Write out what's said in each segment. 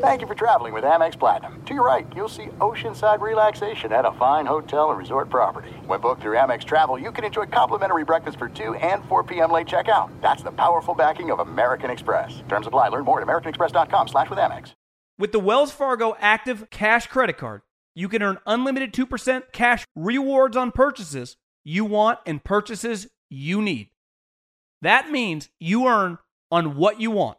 Thank you for traveling with Amex Platinum. To your right, you'll see oceanside relaxation at a fine hotel and resort property. When booked through Amex Travel, you can enjoy complimentary breakfast for 2 and 4 p.m. late checkout. That's the powerful backing of American Express. Terms apply. Learn more at americanexpress.com slash with Amex. With the Wells Fargo Active Cash Credit Card, you can earn unlimited 2% cash rewards on purchases you want and purchases you need. That means you earn on what you want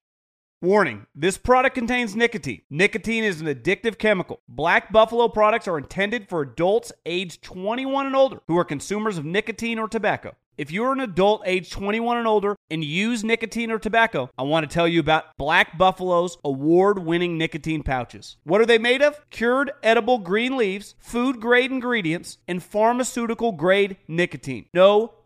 Warning this product contains nicotine. Nicotine is an addictive chemical. Black Buffalo products are intended for adults aged 21 and older who are consumers of nicotine or tobacco. If you're an adult age 21 and older and use nicotine or tobacco, I want to tell you about Black Buffalo's award winning nicotine pouches. What are they made of? Cured edible green leaves, food grade ingredients, and pharmaceutical grade nicotine. No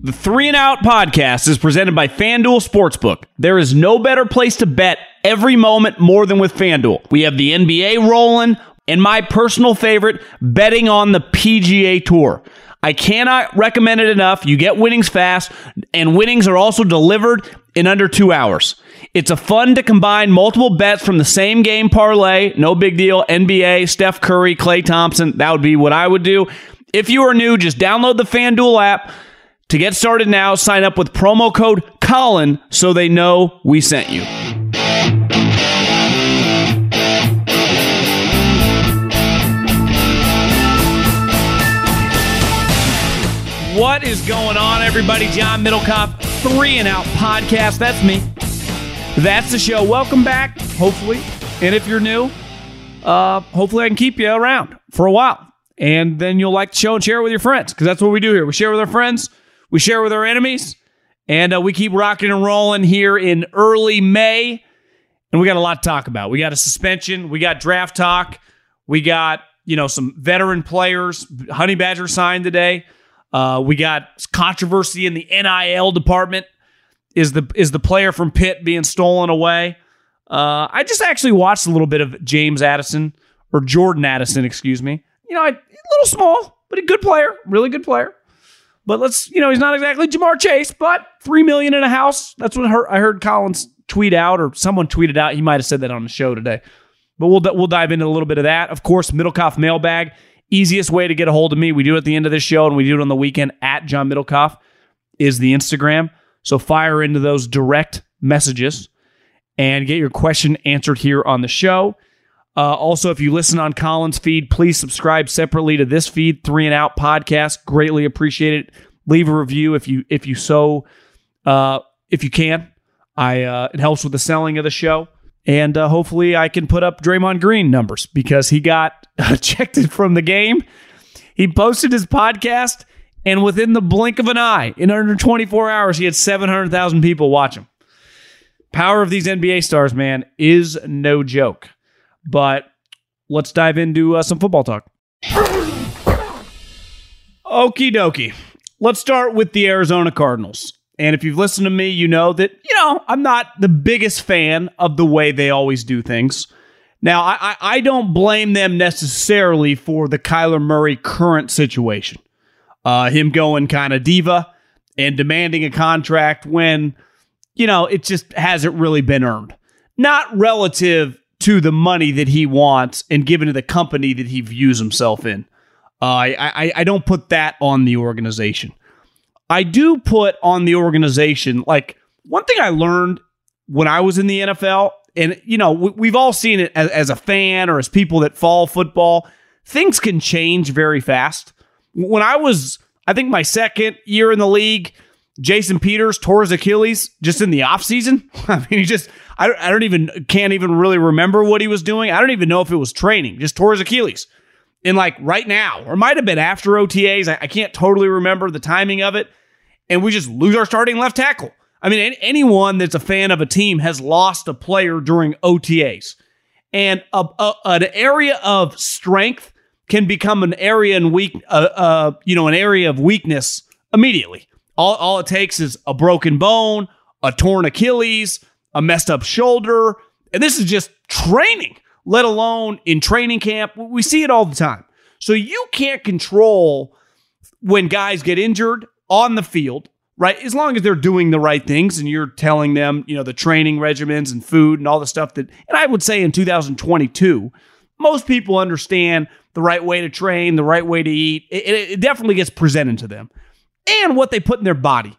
The Three and Out podcast is presented by FanDuel Sportsbook. There is no better place to bet every moment more than with FanDuel. We have the NBA rolling, and my personal favorite, betting on the PGA Tour. I cannot recommend it enough. You get winnings fast, and winnings are also delivered in under two hours. It's a fun to combine multiple bets from the same game parlay. No big deal. NBA, Steph Curry, Klay Thompson. That would be what I would do. If you are new, just download the FanDuel app. To get started now, sign up with promo code Colin so they know we sent you. What is going on, everybody? John Middlekauff, Three and Out Podcast. That's me. That's the show. Welcome back, hopefully. And if you're new, uh, hopefully I can keep you around for a while. And then you'll like the show and share it with your friends because that's what we do here. We share with our friends, we share with our enemies, and uh, we keep rocking and rolling here in early May. And we got a lot to talk about. We got a suspension, we got draft talk, we got you know some veteran players. Honey Badger signed today. Uh, we got controversy in the NIL department. Is the is the player from Pitt being stolen away? Uh, I just actually watched a little bit of James Addison or Jordan Addison, excuse me. You know, I, a little small, but a good player, really good player. But let's, you know, he's not exactly Ja'Marr Chase, but three million in a house. That's what I heard Collins tweet out, or someone tweeted out. He might have said that on the show today. But we'll we'll dive into a little bit of that. Of course, Middlekauff mailbag. Easiest way to get a hold of me, we do it at the end of this show and we do it on the weekend at John Middlekauff, is the Instagram. So fire into those direct messages and get your question answered here on the show. Uh, also, if you listen on Colin's feed, please subscribe separately to this feed, Three and Out Podcast. Greatly appreciate it. Leave a review if you if you so uh, if you can. I uh, it helps with the selling of the show. And uh, hopefully, I can put up Draymond Green numbers because he got ejected from the game. He posted his podcast, and within the blink of an eye, in under 24 hours, he had 700,000 people watch him. Power of these NBA stars, man, is no joke. But let's dive into uh, some football talk. Okie dokie. Let's start with the Arizona Cardinals. And if you've listened to me, you know that, you know, I'm not the biggest fan of the way they always do things. Now, I, I don't blame them necessarily for the Kyler Murray current situation. Uh, him going kind of diva and demanding a contract when, you know, it just hasn't really been earned. Not relative to the money that he wants and given to the company that he views himself in. Uh, I, I, I don't put that on the organization. I do put on the organization, like, one thing I learned when I was in the NFL, and, you know, we, have all seen it as, as a fan or as people that follow football, things can change very fast. When I was, I think, my second year in the league, Jason Peters tore his Achilles just in the offseason. I mean, he just, I don't, I don't even, can't even really remember what he was doing. I don't even know if it was training, just tore his Achilles. And like right now, or might have been after OTAs. I, I can't totally remember the timing of it. And we just lose our starting left tackle. I mean, anyone that's a fan of a team has lost a player during OTAs. And a, a, an area of strength can become an area in weak, uh, uh, you know, an area of weakness immediately. All, all it takes is a broken bone, a torn Achilles, a messed up shoulder. And this is just training, let alone in training camp. We see it all the time. So you can't control when guys get injured on the field, right? As long as they're doing the right things and you're telling them, you know, the training regimens and food and all the stuff that, and I would say in 2022, most people understand the right way to train, the right way to eat. It, it definitely gets presented to them and what they put in their body.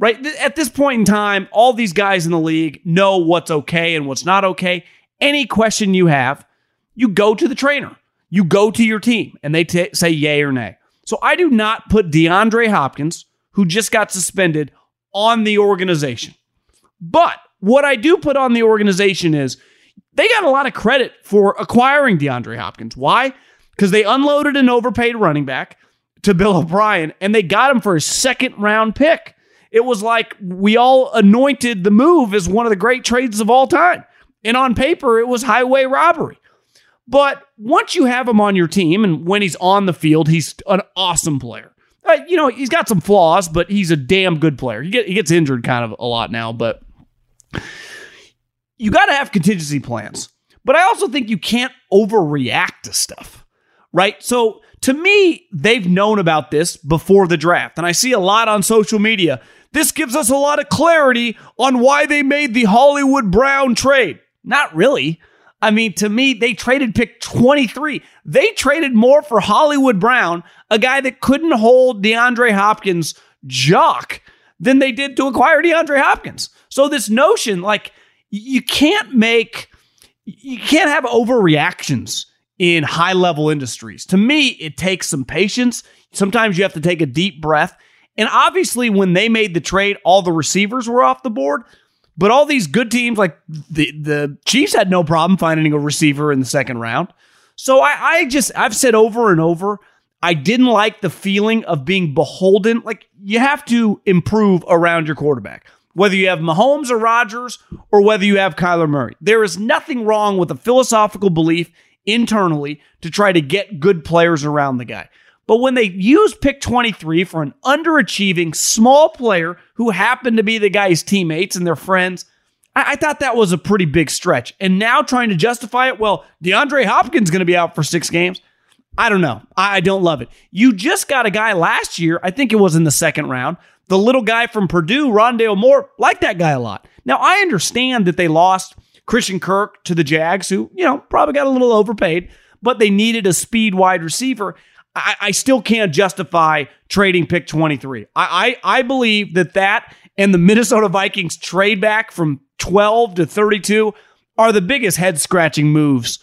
Right? At this point in time, all these guys in the league know what's okay and what's not okay. Any question you have, you go to the trainer. You go to your team and they t- say yay or nay. So I do not put DeAndre Hopkins, who just got suspended, on the organization. But what I do put on the organization is they got a lot of credit for acquiring DeAndre Hopkins. Why? Because they unloaded an overpaid running back to Bill O'Brien, and they got him for a second round pick. It was like we all anointed the move as one of the great trades of all time. And on paper, it was highway robbery. But once you have him on your team, and when he's on the field, he's an awesome player. Uh, you know, he's got some flaws, but he's a damn good player. He, get, he gets injured kind of a lot now, but you got to have contingency plans. But I also think you can't overreact to stuff, right? So to me, they've known about this before the draft. And I see a lot on social media. This gives us a lot of clarity on why they made the Hollywood Brown trade. Not really. I mean, to me, they traded pick 23. They traded more for Hollywood Brown, a guy that couldn't hold DeAndre Hopkins' jock, than they did to acquire DeAndre Hopkins. So, this notion, like, you can't make, you can't have overreactions in high level industries. To me, it takes some patience. Sometimes you have to take a deep breath. And obviously, when they made the trade, all the receivers were off the board. But all these good teams, like the, the Chiefs, had no problem finding a receiver in the second round. So I, I just, I've said over and over, I didn't like the feeling of being beholden. Like you have to improve around your quarterback, whether you have Mahomes or Rodgers or whether you have Kyler Murray. There is nothing wrong with a philosophical belief internally to try to get good players around the guy. But when they use pick 23 for an underachieving small player who happened to be the guy's teammates and their friends, I, I thought that was a pretty big stretch. And now trying to justify it, well, DeAndre Hopkins going to be out for six games. I don't know. I, I don't love it. You just got a guy last year, I think it was in the second round, the little guy from Purdue, Rondale Moore, like that guy a lot. Now, I understand that they lost Christian Kirk to the Jags, who, you know, probably got a little overpaid, but they needed a speed wide receiver. I, I still can't justify trading pick 23. I, I, I believe that that and the Minnesota Vikings trade back from 12 to 32 are the biggest head scratching moves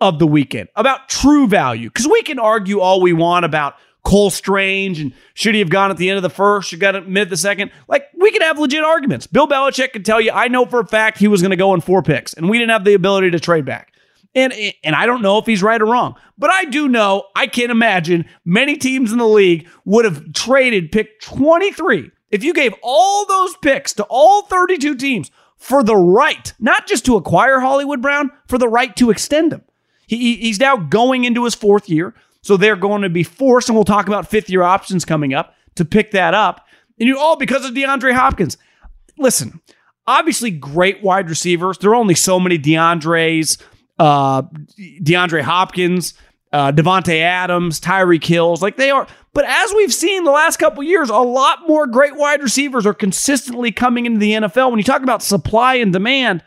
of the weekend about true value. Because we can argue all we want about Cole Strange and should he have gone at the end of the first? Should got mid the second? Like we could have legit arguments. Bill Belichick could tell you, I know for a fact he was going to go in four picks, and we didn't have the ability to trade back. And and I don't know if he's right or wrong, but I do know I can't imagine many teams in the league would have traded pick 23 if you gave all those picks to all 32 teams for the right, not just to acquire Hollywood Brown, for the right to extend him. He, he's now going into his fourth year. So they're going to be forced, and we'll talk about fifth year options coming up to pick that up. And you all because of DeAndre Hopkins. Listen, obviously great wide receivers. There are only so many DeAndres. Uh, DeAndre Hopkins, uh, Davante Adams, Tyreek Hills. Like they are. But as we've seen the last couple years, a lot more great wide receivers are consistently coming into the NFL. When you talk about supply and demand,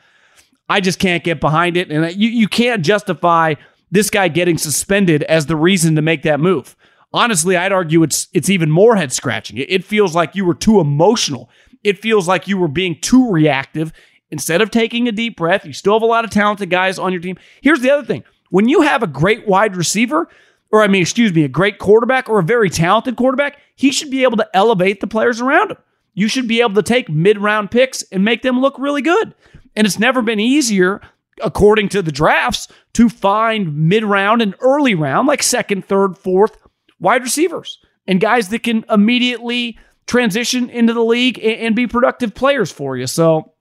I just can't get behind it. And you, you can't justify this guy getting suspended as the reason to make that move. Honestly, I'd argue it's it's even more head scratching. It, it feels like you were too emotional. It feels like you were being too reactive. Instead of taking a deep breath, you still have a lot of talented guys on your team. Here's the other thing when you have a great wide receiver, or I mean, excuse me, a great quarterback or a very talented quarterback, he should be able to elevate the players around him. You should be able to take mid round picks and make them look really good. And it's never been easier, according to the drafts, to find mid round and early round, like second, third, fourth wide receivers and guys that can immediately transition into the league and, be productive players for you. So,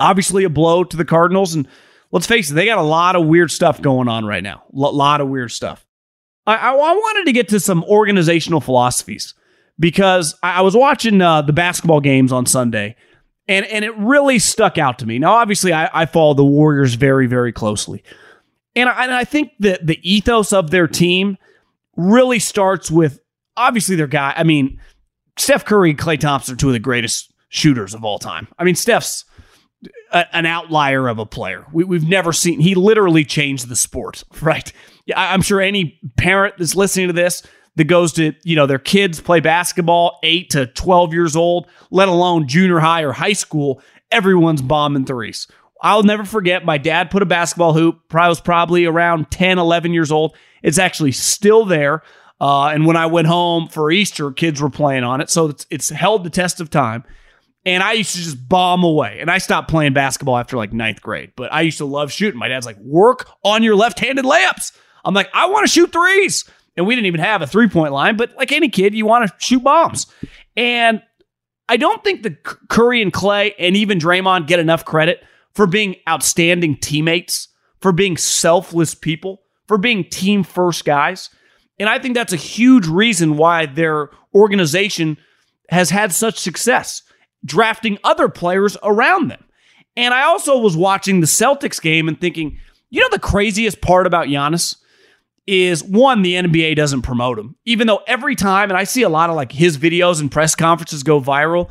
obviously, a blow to the Cardinals. And let's face it, they got a lot of weird stuff going on right now. A lot of weird stuff. I, I, I wanted to get to some organizational philosophies because I, I was watching uh, the basketball games on Sunday and and it really stuck out to me. Now, obviously, I, follow the Warriors very, very closely, and I, and I think that the ethos of their team really starts with obviously their guy. I mean, Steph Curry, Klay Thompson are two of the greatest shooters of all time. I mean, Steph's a, an outlier of a player. We, we've never seen. He literally changed the sport, right? I'm sure any parent that's listening to this that goes to, you know, their kids play basketball 8 to 12 years old, let alone junior high or high school, everyone's bombing threes. I'll never forget my dad put a basketball hoop. I was probably around 10, 11 years old. It's actually still there. Uh, and when I went home for Easter, kids were playing on it. So it's, it's held the test of time. And I used to just bomb away. And I stopped playing basketball after like ninth grade. But I used to love shooting. My dad's like, work on your left handed layups. I'm like, I want to shoot threes. And we didn't even have a three point line, but like any kid, you want to shoot bombs. And I don't think the Curry and Klay and even Draymond get enough credit for being outstanding teammates, for being selfless people, for being team first guys. And I think that's a huge reason why their organization has had such success drafting other players around them. And I also was watching the Celtics game and thinking, you know, the craziest part about Giannis is one, the NBA doesn't promote him. Even though every time, and I see a lot of like his videos and press conferences go viral,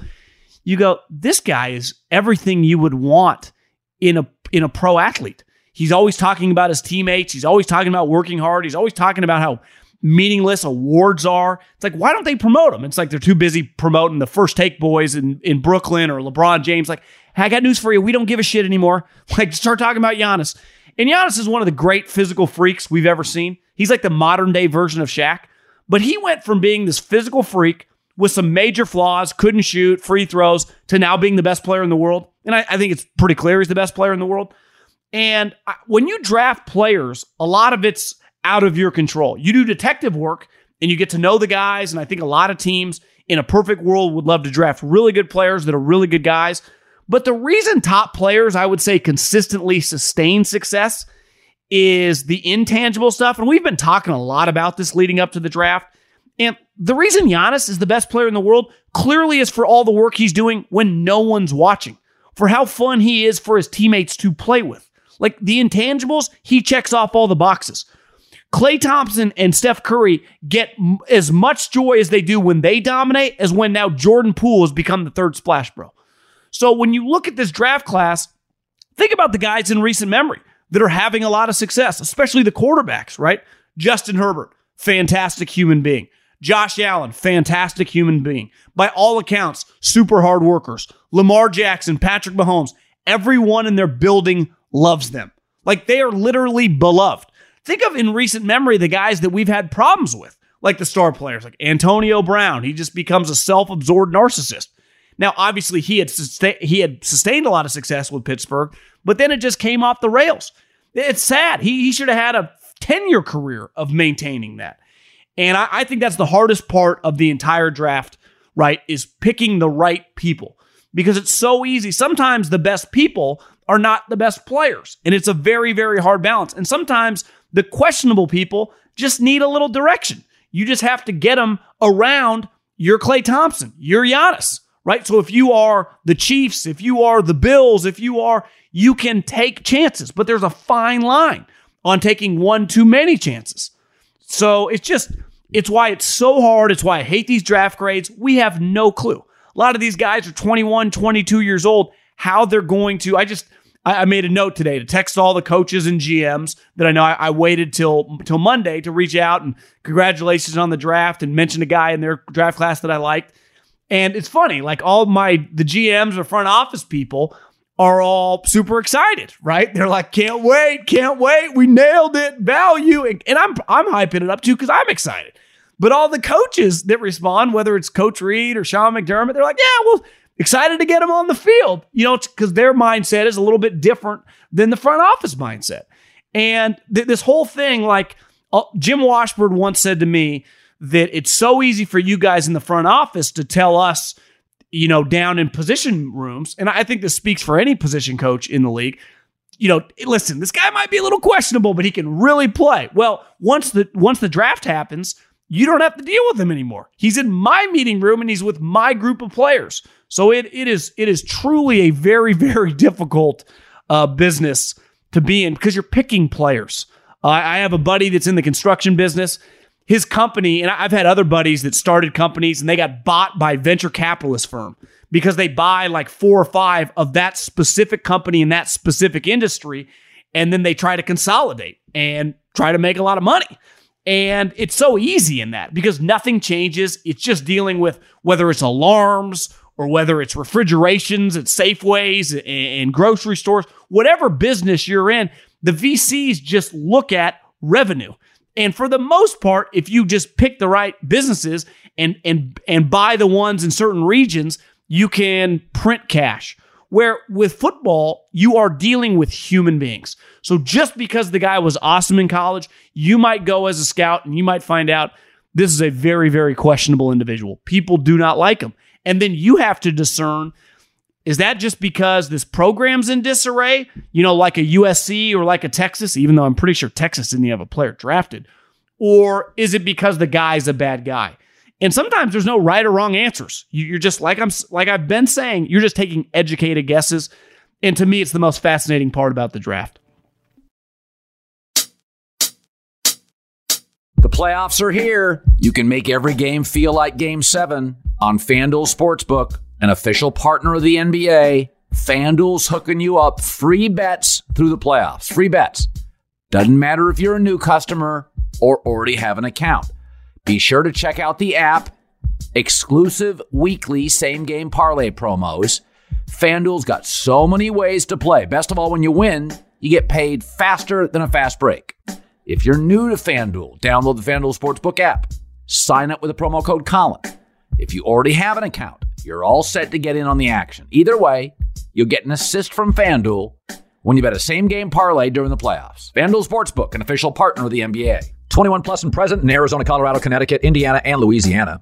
you go, this guy is everything you would want in a in a pro athlete. He's always talking about his teammates. He's always talking about working hard. He's always talking about how meaningless awards are. It's like, why don't they promote him? It's like they're too busy promoting the first take boys in, in Brooklyn or LeBron James. Like, hey, I got news for you. We don't give a shit anymore. Like, start talking about Giannis. And Giannis is one of the great physical freaks we've ever seen. He's like the modern day version of Shaq. But he went from being this physical freak with some major flaws, couldn't shoot, free throws, to now being the best player in the world. And I, I think it's pretty clear he's the best player in the world. And when you draft players, a lot of it's out of your control. You do detective work and you get to know the guys. And I think a lot of teams in a perfect world would love to draft really good players that are really good guys. But the reason top players, I would say, consistently sustain success is the intangible stuff. And we've been talking a lot about this leading up to the draft. And the reason Giannis is the best player in the world clearly is for all the work he's doing when no one's watching, for how fun he is for his teammates to play with. Like the intangibles, he checks off all the boxes. Klay Thompson and Steph Curry get as much joy as they do when they dominate as when now Jordan Poole has become the third splash bro. So when you look at this draft class, think about the guys in recent memory that are having a lot of success, especially the quarterbacks, right? Justin Herbert, fantastic human being. Josh Allen, fantastic human being. By all accounts, super hard workers. Lamar Jackson, Patrick Mahomes, everyone in their building loves them. Like they are literally beloved. Think of in recent memory the guys that we've had problems with, like the star players, like Antonio Brown. He just becomes a self absorbed narcissist. Now, obviously, he had he had sustained a lot of success with Pittsburgh, but then it just came off the rails. It's sad. He, he should have had a 10 year career of maintaining that. And I, I think that's the hardest part of the entire draft, right? Is picking the right people because it's so easy. Sometimes the best people are not the best players, and it's a very, very hard balance. And sometimes the questionable people just need a little direction. You just have to get them around your Klay Thompson, your Giannis, right? So if you are the Chiefs, if you are the Bills, if you are, you can take chances, but there's a fine line on taking one too many chances. So it's just, it's why it's so hard. It's why I hate these draft grades. We have no clue. A lot of these guys are 21, 22 years old, how they're going to, I just, I, made a note today to text all the coaches and GMs that I know I, I, waited till till Monday to reach out and congratulations on the draft and mention a guy in their draft class that I liked. And it's funny, like all my the GMs or front office people are all super excited, right? They're like, can't wait, can't wait, we nailed it, value, and, and I'm I'm hyping it up too because I'm excited. But all the coaches that respond, whether it's Coach Reid or Sean McDermott, they're like, yeah, well, excited to get them on the field, you know, because their mindset is a little bit different than the front office mindset. And th- this whole thing, like uh, Jim Washburn once said to me, that it's so easy for you guys in the front office to tell us, you know, down in position rooms. And I think this speaks for any position coach in the league. You know, listen, this guy might be a little questionable, but he can really play. Well, once the once the draft happens, you don't have to deal with him anymore. He's in my meeting room and he's with my group of players. So it it is it is truly a very very difficult uh, business to be in because you're picking players. Uh, I have a buddy that's in the construction business his company, and I've had other buddies that started companies and they got bought by venture capitalist firm because they buy like four or five of that specific company in that specific industry. And then they try to consolidate and try to make a lot of money. And it's so easy in that because nothing changes. It's just dealing with whether it's alarms or whether it's refrigerations at Safeways and grocery stores, whatever business you're in, the VCs just look at revenue. And for the most part, if you just pick the right businesses and and and buy the ones in certain regions, you can print cash. Where with football, you are dealing with human beings. So just because the guy was awesome in college, you might go as a scout and you might find out this is a very, very questionable individual. People do not like him. And then you have to discern is that just because this program's in disarray? You know, like a USC or like a Texas, even though I'm pretty sure Texas didn't have a player drafted. Or is it because the guy's a bad guy? And sometimes there's no right or wrong answers. You're just like I'm like I've been saying, you're just taking educated guesses. And to me, it's the most fascinating part about the draft. The playoffs are here. You can make every game feel like game seven on FanDuel Sportsbook an official partner of the NBA. FanDuel's hooking you up free bets through the playoffs. Free bets. Doesn't matter if you're a new customer or already have an account. Be sure to check out the app. Exclusive weekly same game parlay promos. FanDuel's got so many ways to play. Best of all, when you win, you get paid faster than a fast break. If you're new to FanDuel, download the FanDuel Sportsbook app. Sign up with the promo code Colin. If you already have an account, you're all set to get in on the action. Either way, you'll get an assist from FanDuel when you bet a same game parlay during the playoffs. FanDuel Sportsbook, an official partner of the NBA. 21 plus and present in Arizona, Colorado, Connecticut, Indiana, and Louisiana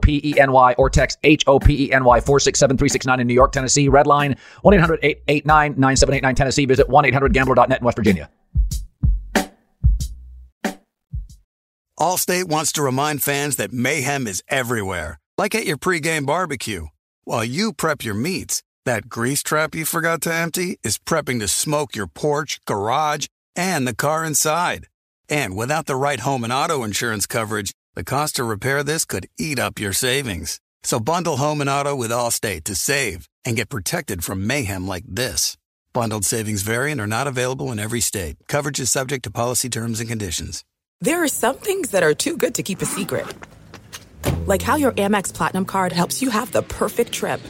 P E N Y or text H O P E N Y 467 369 in New York, Tennessee. Red line 1 800 889 9789 Tennessee. Visit 1 800 gambler.net in West Virginia. Allstate wants to remind fans that mayhem is everywhere, like at your pregame barbecue. While you prep your meats, that grease trap you forgot to empty is prepping to smoke your porch, garage, and the car inside. And without the right home and auto insurance coverage, the cost to repair this could eat up your savings. So bundle home and auto with Allstate to save and get protected from mayhem like this. Bundled savings variant are not available in every state. Coverage is subject to policy terms and conditions. There are some things that are too good to keep a secret. Like how your Amex Platinum card helps you have the perfect trip.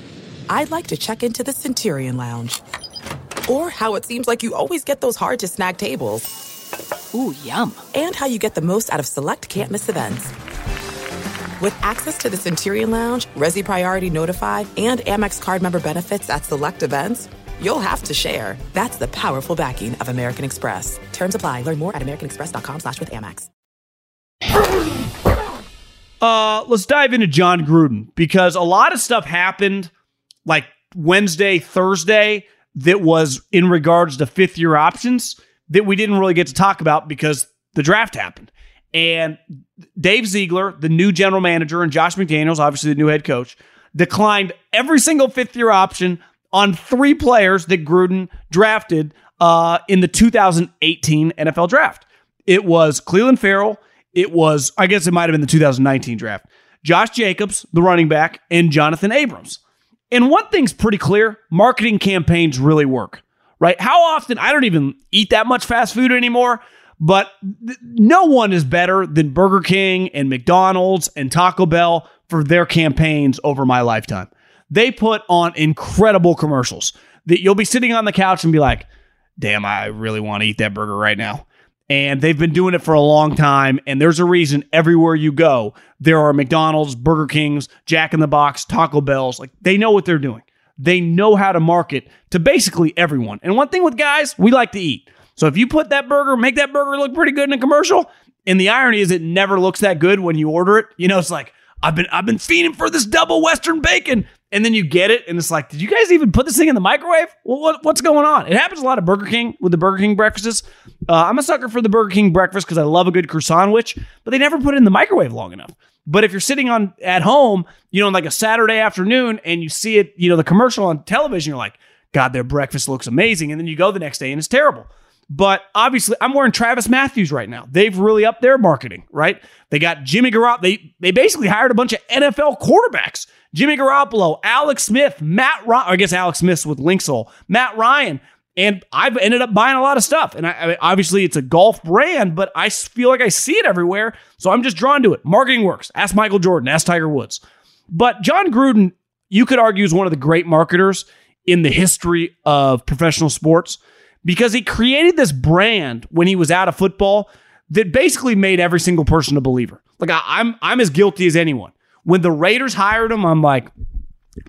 I'd like to check into the Centurion Lounge. Or how it seems like you always get those hard to snag tables. Ooh, yum. And how you get the most out of select can't miss events. With access to the Centurion Lounge, Resy Priority Notify, and Amex card member benefits at select events, you'll have to share. That's the powerful backing of American Express. Terms apply. Learn more at americanexpress.com slash with Amex. Uh, let's dive into Jon Gruden because a lot of stuff happened like Wednesday, Thursday that was in regards to fifth year options that we didn't really get to talk about because the draft happened. And Dave Ziegler, the new general manager, and Josh McDaniels, obviously the new head coach, declined every single fifth year option on three players that Gruden drafted uh, in the 2018 NFL draft. It was Clelin Ferrell. It was, I guess it might have been the 2019 draft. Josh Jacobs, the running back, and Jonathan Abrams. And one thing's pretty clear marketing campaigns really work, right? How often, I don't even eat that much fast food anymore, but th- no one is better than Burger King and McDonald's and Taco Bell for their campaigns over my lifetime. They put on incredible commercials that you'll be sitting on the couch and be like, damn, I really want to eat that burger right now. And they've been doing it for a long time. And there's a reason everywhere you go, there are McDonald's, Burger King's, Jack in the Box, Taco Bell's. Like they know what they're doing. They know how to market to basically everyone. And one thing with guys, we like to eat. So if you put that burger, make that burger look pretty good in a commercial, and the irony is it never looks that good when you order it. You know, it's like, I've been I've been feeding for this double western bacon. And then you get it, and it's like, did you guys even put this thing in the microwave? Well, what, what's going on? It happens a lot at Burger King with the Burger King breakfasts. Uh, I'm a sucker for the Burger King breakfast because I love a good croissant which, but they never put it in the microwave long enough. But if you're sitting on at home, you know, like a Saturday afternoon, and you see it, you know, the commercial on television, you're like, God, their breakfast looks amazing, and then you go the next day and it's terrible. But obviously, I'm wearing Travis Matthews right now. They've really upped their marketing, right? They got Jimmy Garoppolo. They they basically hired a bunch of NFL quarterbacks. Jimmy Garoppolo, Alex Smith, Matt Ryan. I guess Alex Smith's with Linksoul, Matt Ryan. And I've ended up buying a lot of stuff. And I, I mean, obviously, it's a golf brand, but I feel like I see it everywhere. So I'm just drawn to it. Marketing works. Ask Michael Jordan, ask Tiger Woods. But Jon Gruden, you could argue, is one of the great marketers in the history of professional sports because he created this brand when he was out of football that basically made every single person a believer. Like I, I'm I'm as guilty as anyone. When the Raiders hired him, I'm like,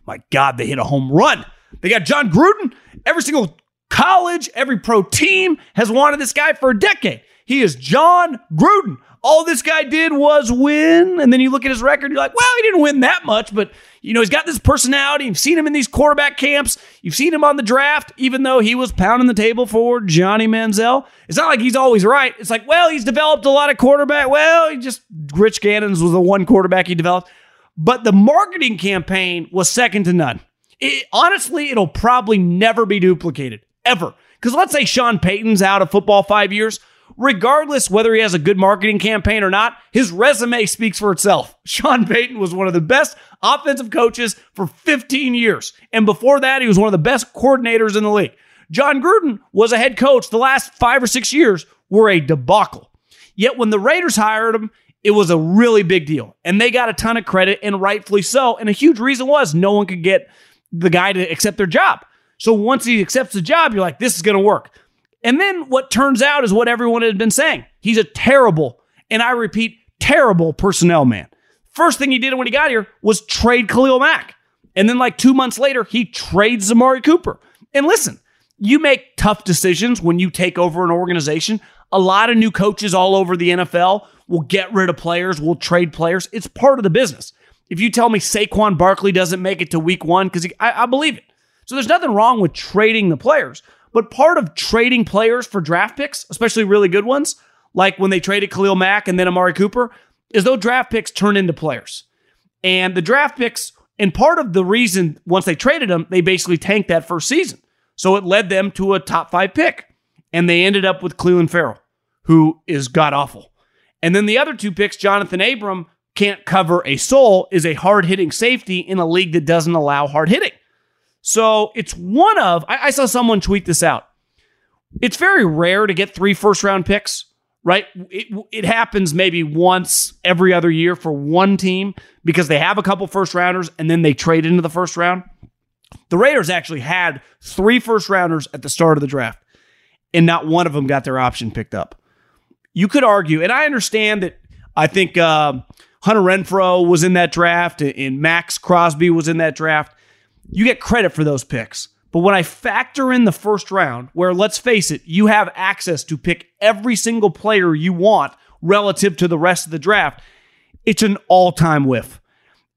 my God, they hit a home run. They got Jon Gruden. Every single college, every pro team has wanted this guy for a decade. He is Jon Gruden. All this guy did was win. And then you look at his record, you're like, well, he didn't win that much, but you know, he's got this personality. You've seen him in these quarterback camps. You've seen him on the draft, even though he was pounding the table for Johnny Manziel. It's not like he's always right. It's like, well, he's developed a lot of quarterback. Well, he just Rich Gannon's was the one quarterback he developed. But the marketing campaign was second to none. It, honestly, it'll probably never be duplicated, ever. Because let's say Sean Payton's out of football five years regardless whether he has a good marketing campaign or not, his resume speaks for itself. Sean Payton was one of the best offensive coaches for 15 years. And before that, he was one of the best coordinators in the league. Jon Gruden was a head coach the last five or six years were a debacle. Yet when the Raiders hired him, it was a really big deal. And they got a ton of credit, and rightfully so. And a huge reason was no one could get the guy to accept their job. So once he accepts the job, you're like, this is going to work. And then what turns out is what everyone had been saying. He's a terrible, and I repeat, terrible personnel man. First thing he did when he got here was trade Khalil Mack. And then, like two months later, he trades Amari Cooper. And listen, you make tough decisions when you take over an organization. A lot of new coaches all over the NFL will get rid of players, will trade players. It's part of the business. If you tell me Saquon Barkley doesn't make it to week one, because I, I believe it. So there's nothing wrong with trading the players. But part of trading players for draft picks, especially really good ones, like when they traded Khalil Mack and then Amari Cooper, is those draft picks turn into players. And the draft picks, and part of the reason once they traded them, they basically tanked that first season. So it led them to a top five pick. And they ended up with Clelin Ferrell, who is god awful. And then the other two picks, Jonathan Abram, can't cover a soul, is a hard hitting safety in a league that doesn't allow hard hitting. So it's one of, I, I saw someone tweet this out. It's very rare to get three first round picks, right? It, it happens maybe once every other year for one team because they have a couple first rounders and then they trade into the first round. The Raiders actually had three first rounders at the start of the draft, and not one of them got their option picked up. You could argue, and I understand that I think uh, Hunter Renfrow was in that draft, and Maxx Crosby was in that draft. You get credit for those picks. But when I factor in the first round, where let's face it, you have access to pick every single player you want relative to the rest of the draft, it's an all time whiff.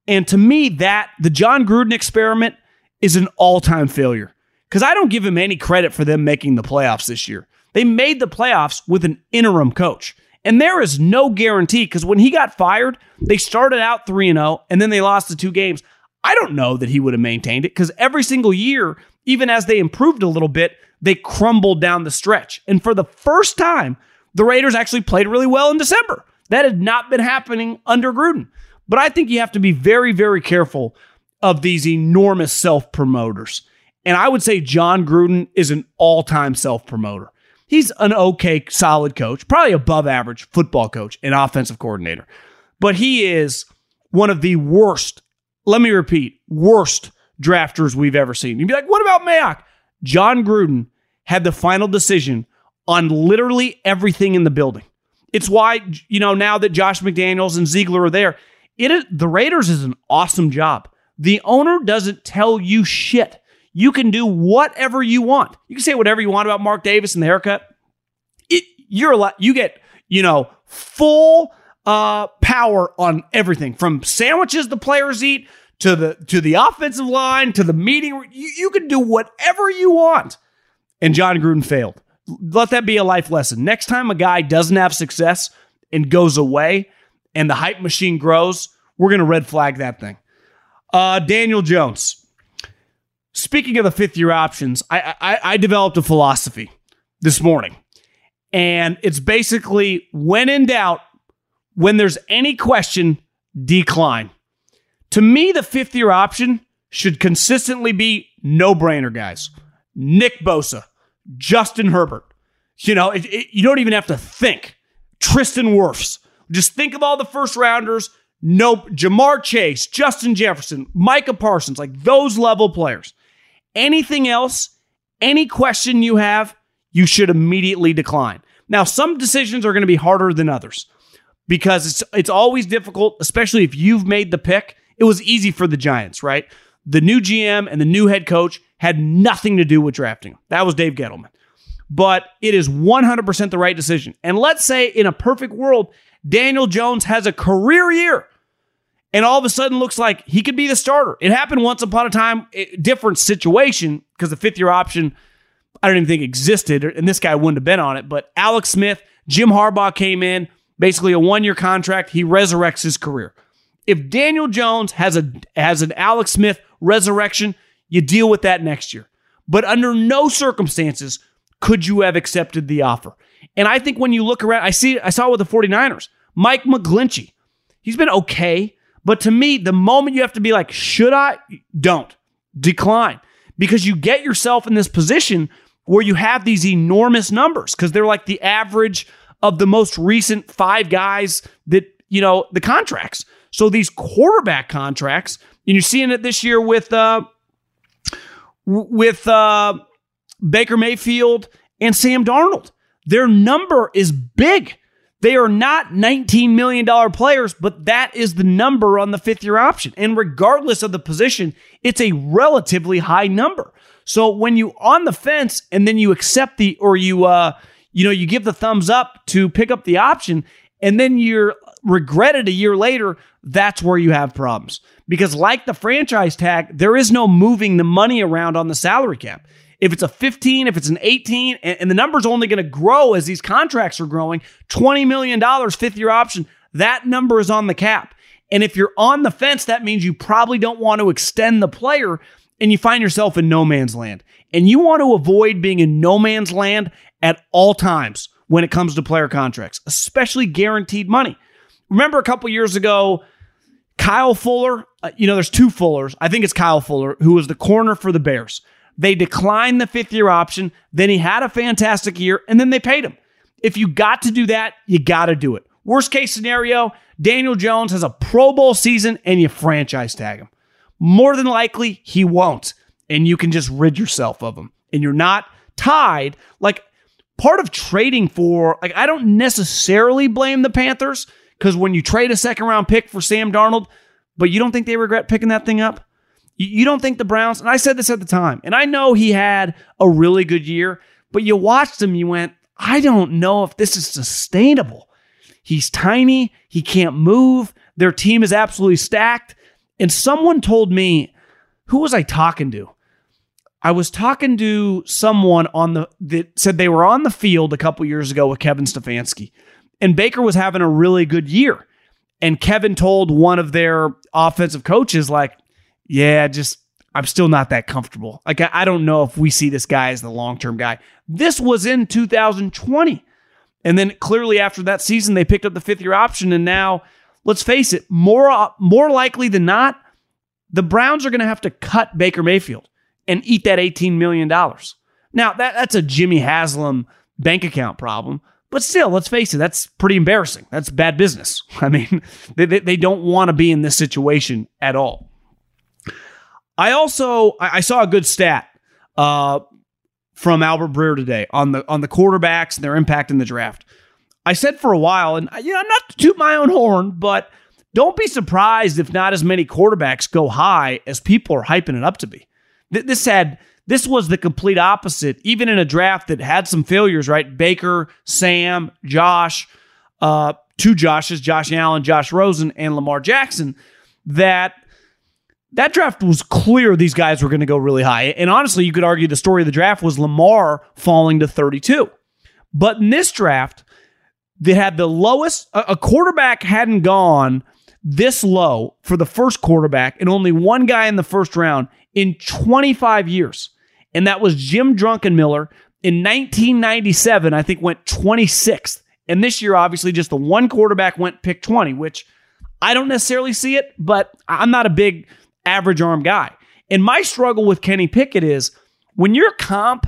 And to me, that the Jon Gruden experiment is an all time failure because I don't give him any credit for them making the playoffs this year. They made the playoffs with an interim coach. And there is no guarantee because when he got fired, they started out 3 0 and then they lost the two games. I don't know that he would have maintained it because every single year, even as they improved a little bit, they crumbled down the stretch. And for the first time, the Raiders actually played really well in December. That had not been happening under Gruden. But I think you have to be very, very careful of these enormous self promoters. And I would say Jon Gruden is an all time self promoter. He's an okay, solid coach, probably above average football coach and offensive coordinator. But he is one of the worst, let me repeat, worst drafters we've ever seen. You'd be like, what about Mayock? Jon Gruden had the final decision on literally everything in the building. It's why, you know, now that Josh McDaniels and Ziegler are there, it is, the Raiders is an awesome job. The owner doesn't tell you shit. You can do whatever you want. You can say whatever you want about Mark Davis and the haircut. It, you're a lot, you get, you know, full uh, power on everything from sandwiches the players eat to the to the offensive line to the meeting. You, you can do whatever you want. And Jon Gruden failed. Let that be a life lesson. Next time a guy doesn't have success and goes away and the hype machine grows, we're to red flag that thing. Uh, Daniel Jones. Speaking of the fifth year options, I, I, I developed a philosophy this morning. And it's basically when in doubt, when there's any question, decline. To me, the fifth year option should consistently be no brainer, guys. Nick Bosa, Justin Herbert. You know, it, it, you don't even have to think. Tristan Wirfs. Just think of all the first rounders. Nope. Ja'Marr Chase, Justin Jefferson, Micah Parsons, like those level players. Anything else, any question you have, you should immediately decline. Now, some decisions are going to be harder than others because it's it's always difficult, especially if you've made the pick. It was easy for the Giants, right? The new GM and the new head coach had nothing to do with drafting him. That was Dave Gettleman. But it is 100% the right decision. And let's say in a perfect world, Daniel Jones has a career year and all of a sudden looks like he could be the starter. It happened once upon a time, different situation because the fifth year option, I don't even think existed, and this guy wouldn't have been on it. But Alex Smith, Jim Harbaugh came in, basically a one year contract. He resurrects his career. If Daniel Jones has a has an Alex Smith resurrection, you deal with that next year. But under no circumstances could you have accepted the offer. And I think when you look around, I see I saw with the 49ers, Mike McGlinchey. He's been okay, but to me, the moment you have to be like, should I? Don't. Decline. Because you get yourself in this position where you have these enormous numbers because they're like the average of the most recent five guys that, you know, the contracts. So these quarterback contracts, and you're seeing it this year with uh with uh Baker Mayfield and Sam Darnold. Their number is big. They are not $19 million players, but that is the number on the fifth year option. And regardless of the position, it's a relatively high number. So when you on the fence and then you accept the or you uh you know you give the thumbs up to pick up the option and then you're regretted a year later, that's where you have problems. Because like the franchise tag, there is no moving the money around on the salary cap if it's a 15, if it's an 18, and, and the number's only going to grow as these contracts are growing, $20 million fifth year option, that number is on the cap. And if you're on the fence, that means you probably don't want to extend the player and you find yourself in no man's land. And you want to avoid being in no man's land at all times when it comes to player contracts, especially guaranteed money. Remember a couple years ago, Kyle Fuller, uh, you know, there's two Fullers. I think it's Kyle Fuller, who was the corner for the Bears. They declined the fifth year option. Then he had a fantastic year, and then they paid him. If you got to do that, you got to do it. Worst case scenario, Daniel Jones has a Pro Bowl season and you franchise tag him. More than likely, he won't. And you can just rid yourself of him. And you're not tied. Like part of trading for, like, I don't necessarily blame the Panthers Because when you trade a second round pick for Sam Darnold, but you don't think they regret picking that thing up? You don't think the Browns, and I said this at the time, and I know he had a really good year, but you watched him, you went, I don't know if this is sustainable. He's tiny, he can't move, their team is absolutely stacked. And someone told me, who was I talking to? I was talking to someone on the that said they were on the field a couple years ago with Kevin Stefanski, and Baker was having a really good year. And Kevin told one of their offensive coaches, like, yeah, just I'm still not that comfortable. Like, I, I don't know if we see this guy as the long term guy. This was in 2020. And then clearly after that season, they picked up the fifth year option. And now, let's face it, more, more likely than not, the Browns are going to have to cut Baker Mayfield and eat that $18 million. Now, that, that's a Jimmy Haslam bank account problem. But still, let's face it, that's pretty embarrassing. That's bad business. I mean, they, they don't want to be in this situation at all. I also I saw a good stat uh, from Albert Breer today on the on the quarterbacks and their impact in the draft. I said for a while, and you know, I'm not to toot my own horn, but don't be surprised if not as many quarterbacks go high as people are hyping it up to be. This had this was the complete opposite, even in a draft that had some failures, right? Baker, Sam, Josh, uh, two Joshes, Josh Allen, Josh Rosen, and Lamar Jackson, that that draft was clear these guys were going to go really high. And honestly, you could argue the story of the draft was Lamar falling to 32. But in this draft, they had the lowest, a quarterback hadn't gone this low for the first quarterback and only one guy in the first round in 25 years and that was Jim Druckenmiller in 1997. I think went 26th, and this year, obviously, just the one quarterback went pick 20, which I don't necessarily see it, but I'm not a big average arm guy. And my struggle with Kenny Pickett is when your comp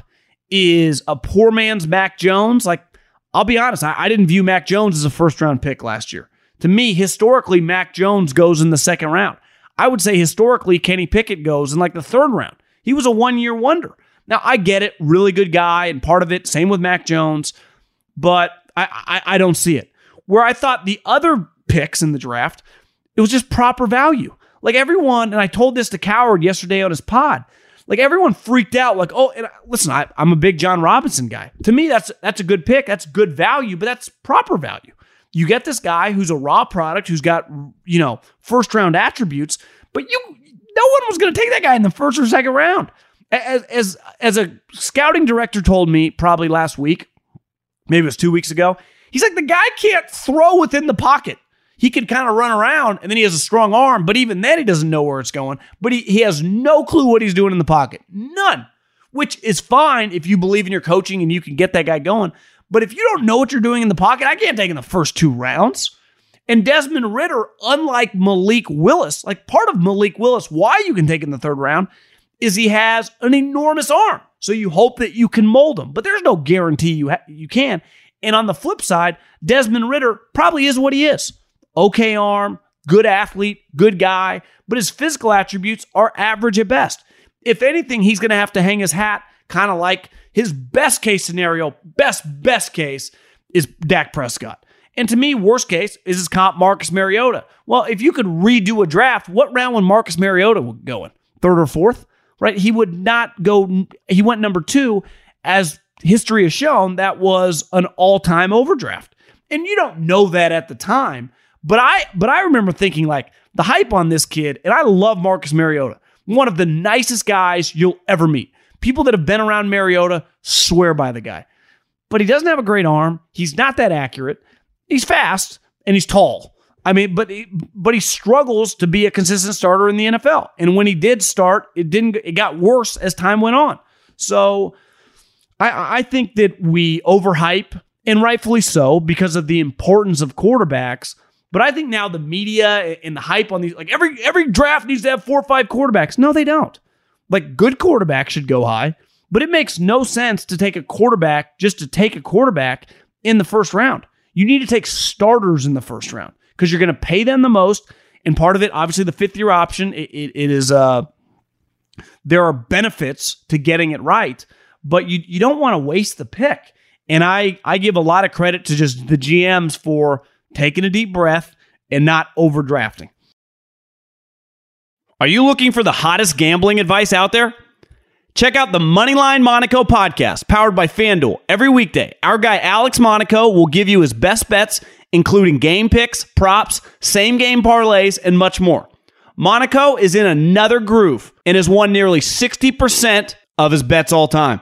is a poor man's Mac Jones, like I'll be honest, I, I didn't view Mac Jones as a first round pick last year. To me, historically, Mac Jones goes in the second round. I would say historically, Kenny Pickett goes in like the third round. He was a one year wonder. Now, I get it, really good guy, and part of it, same with Mac Jones, but I, I, I don't see it. Where I thought the other picks in the draft, it was just proper value. Like everyone, and I told this to Cowherd yesterday on his pod. Like everyone freaked out, like, oh, and listen, I, I'm a big John Robinson guy. To me, that's that's a good pick. That's good value, but that's proper value. You get this guy who's a raw product, who's got you know first round attributes, but you no one was going to take that guy in the first or second round. As, as, as a scouting director told me probably last week, maybe it was two weeks ago, he's like, the guy can't throw within the pocket. He can kind of run around and then he has a strong arm, but even then he doesn't know where it's going. But he, he has no clue what he's doing in the pocket. None. Which is fine if you believe in your coaching and you can get that guy going. But if you don't know what you're doing in the pocket, I can't take in the first two rounds. And Desmond Ridder, unlike Malik Willis, like part of Malik Willis, why you can take in the third round is he has an enormous arm. So you hope that you can mold him, but there's no guarantee you ha- you can. And on the flip side, Desmond Ridder probably is what he is. Okay arm, good athlete, good guy, but his physical attributes are average at best. If anything, he's going to have to hang his hat kind of like his best case scenario, best best case is Dak Prescott. And to me, worst case is his comp Marcus Mariota. Well, if you could redo a draft, what round would Marcus Mariota go in? Third or fourth? Right? He would not go, he went number two. As history has shown, that was an all-time overdraft. And you don't know that at the time. But I but I remember thinking like the hype on this kid, and I love Marcus Mariota, one of the nicest guys you'll ever meet. People that have been around Mariota swear by the guy. But he doesn't have a great arm. He's not that accurate. He's fast and he's tall. I mean, but he, but he struggles to be a consistent starter in the NFL. And when he did start, it didn't. It got worse as time went on. So I, I think that we overhype, and rightfully so, because of the importance of quarterbacks. But I think now the media and the hype on these, like every every draft needs to have four or five quarterbacks. No, they don't. Like good quarterbacks should go high, but it makes no sense to take a quarterback just to take a quarterback in the first round. You need to take starters in the first round because you're going to pay them the most. And part of it, obviously, the fifth year option, it, it, it is, uh, there are benefits to getting it right, but you, you don't want to waste the pick. And I, I give a lot of credit to just the GMs for taking a deep breath and not overdrafting. Are you looking for the hottest gambling advice out there? Check out the Moneyline Monaco podcast powered by FanDuel. Every weekday, our guy Alex Monaco will give you his best bets, including game picks, props, same game parlays, and much more. Monaco is in another groove and has won nearly 60% of his bets all time.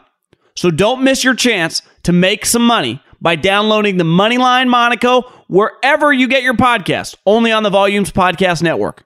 So don't miss your chance to make some money by downloading the Moneyline Monaco wherever you get your podcast, only on the Volumes Podcast Network.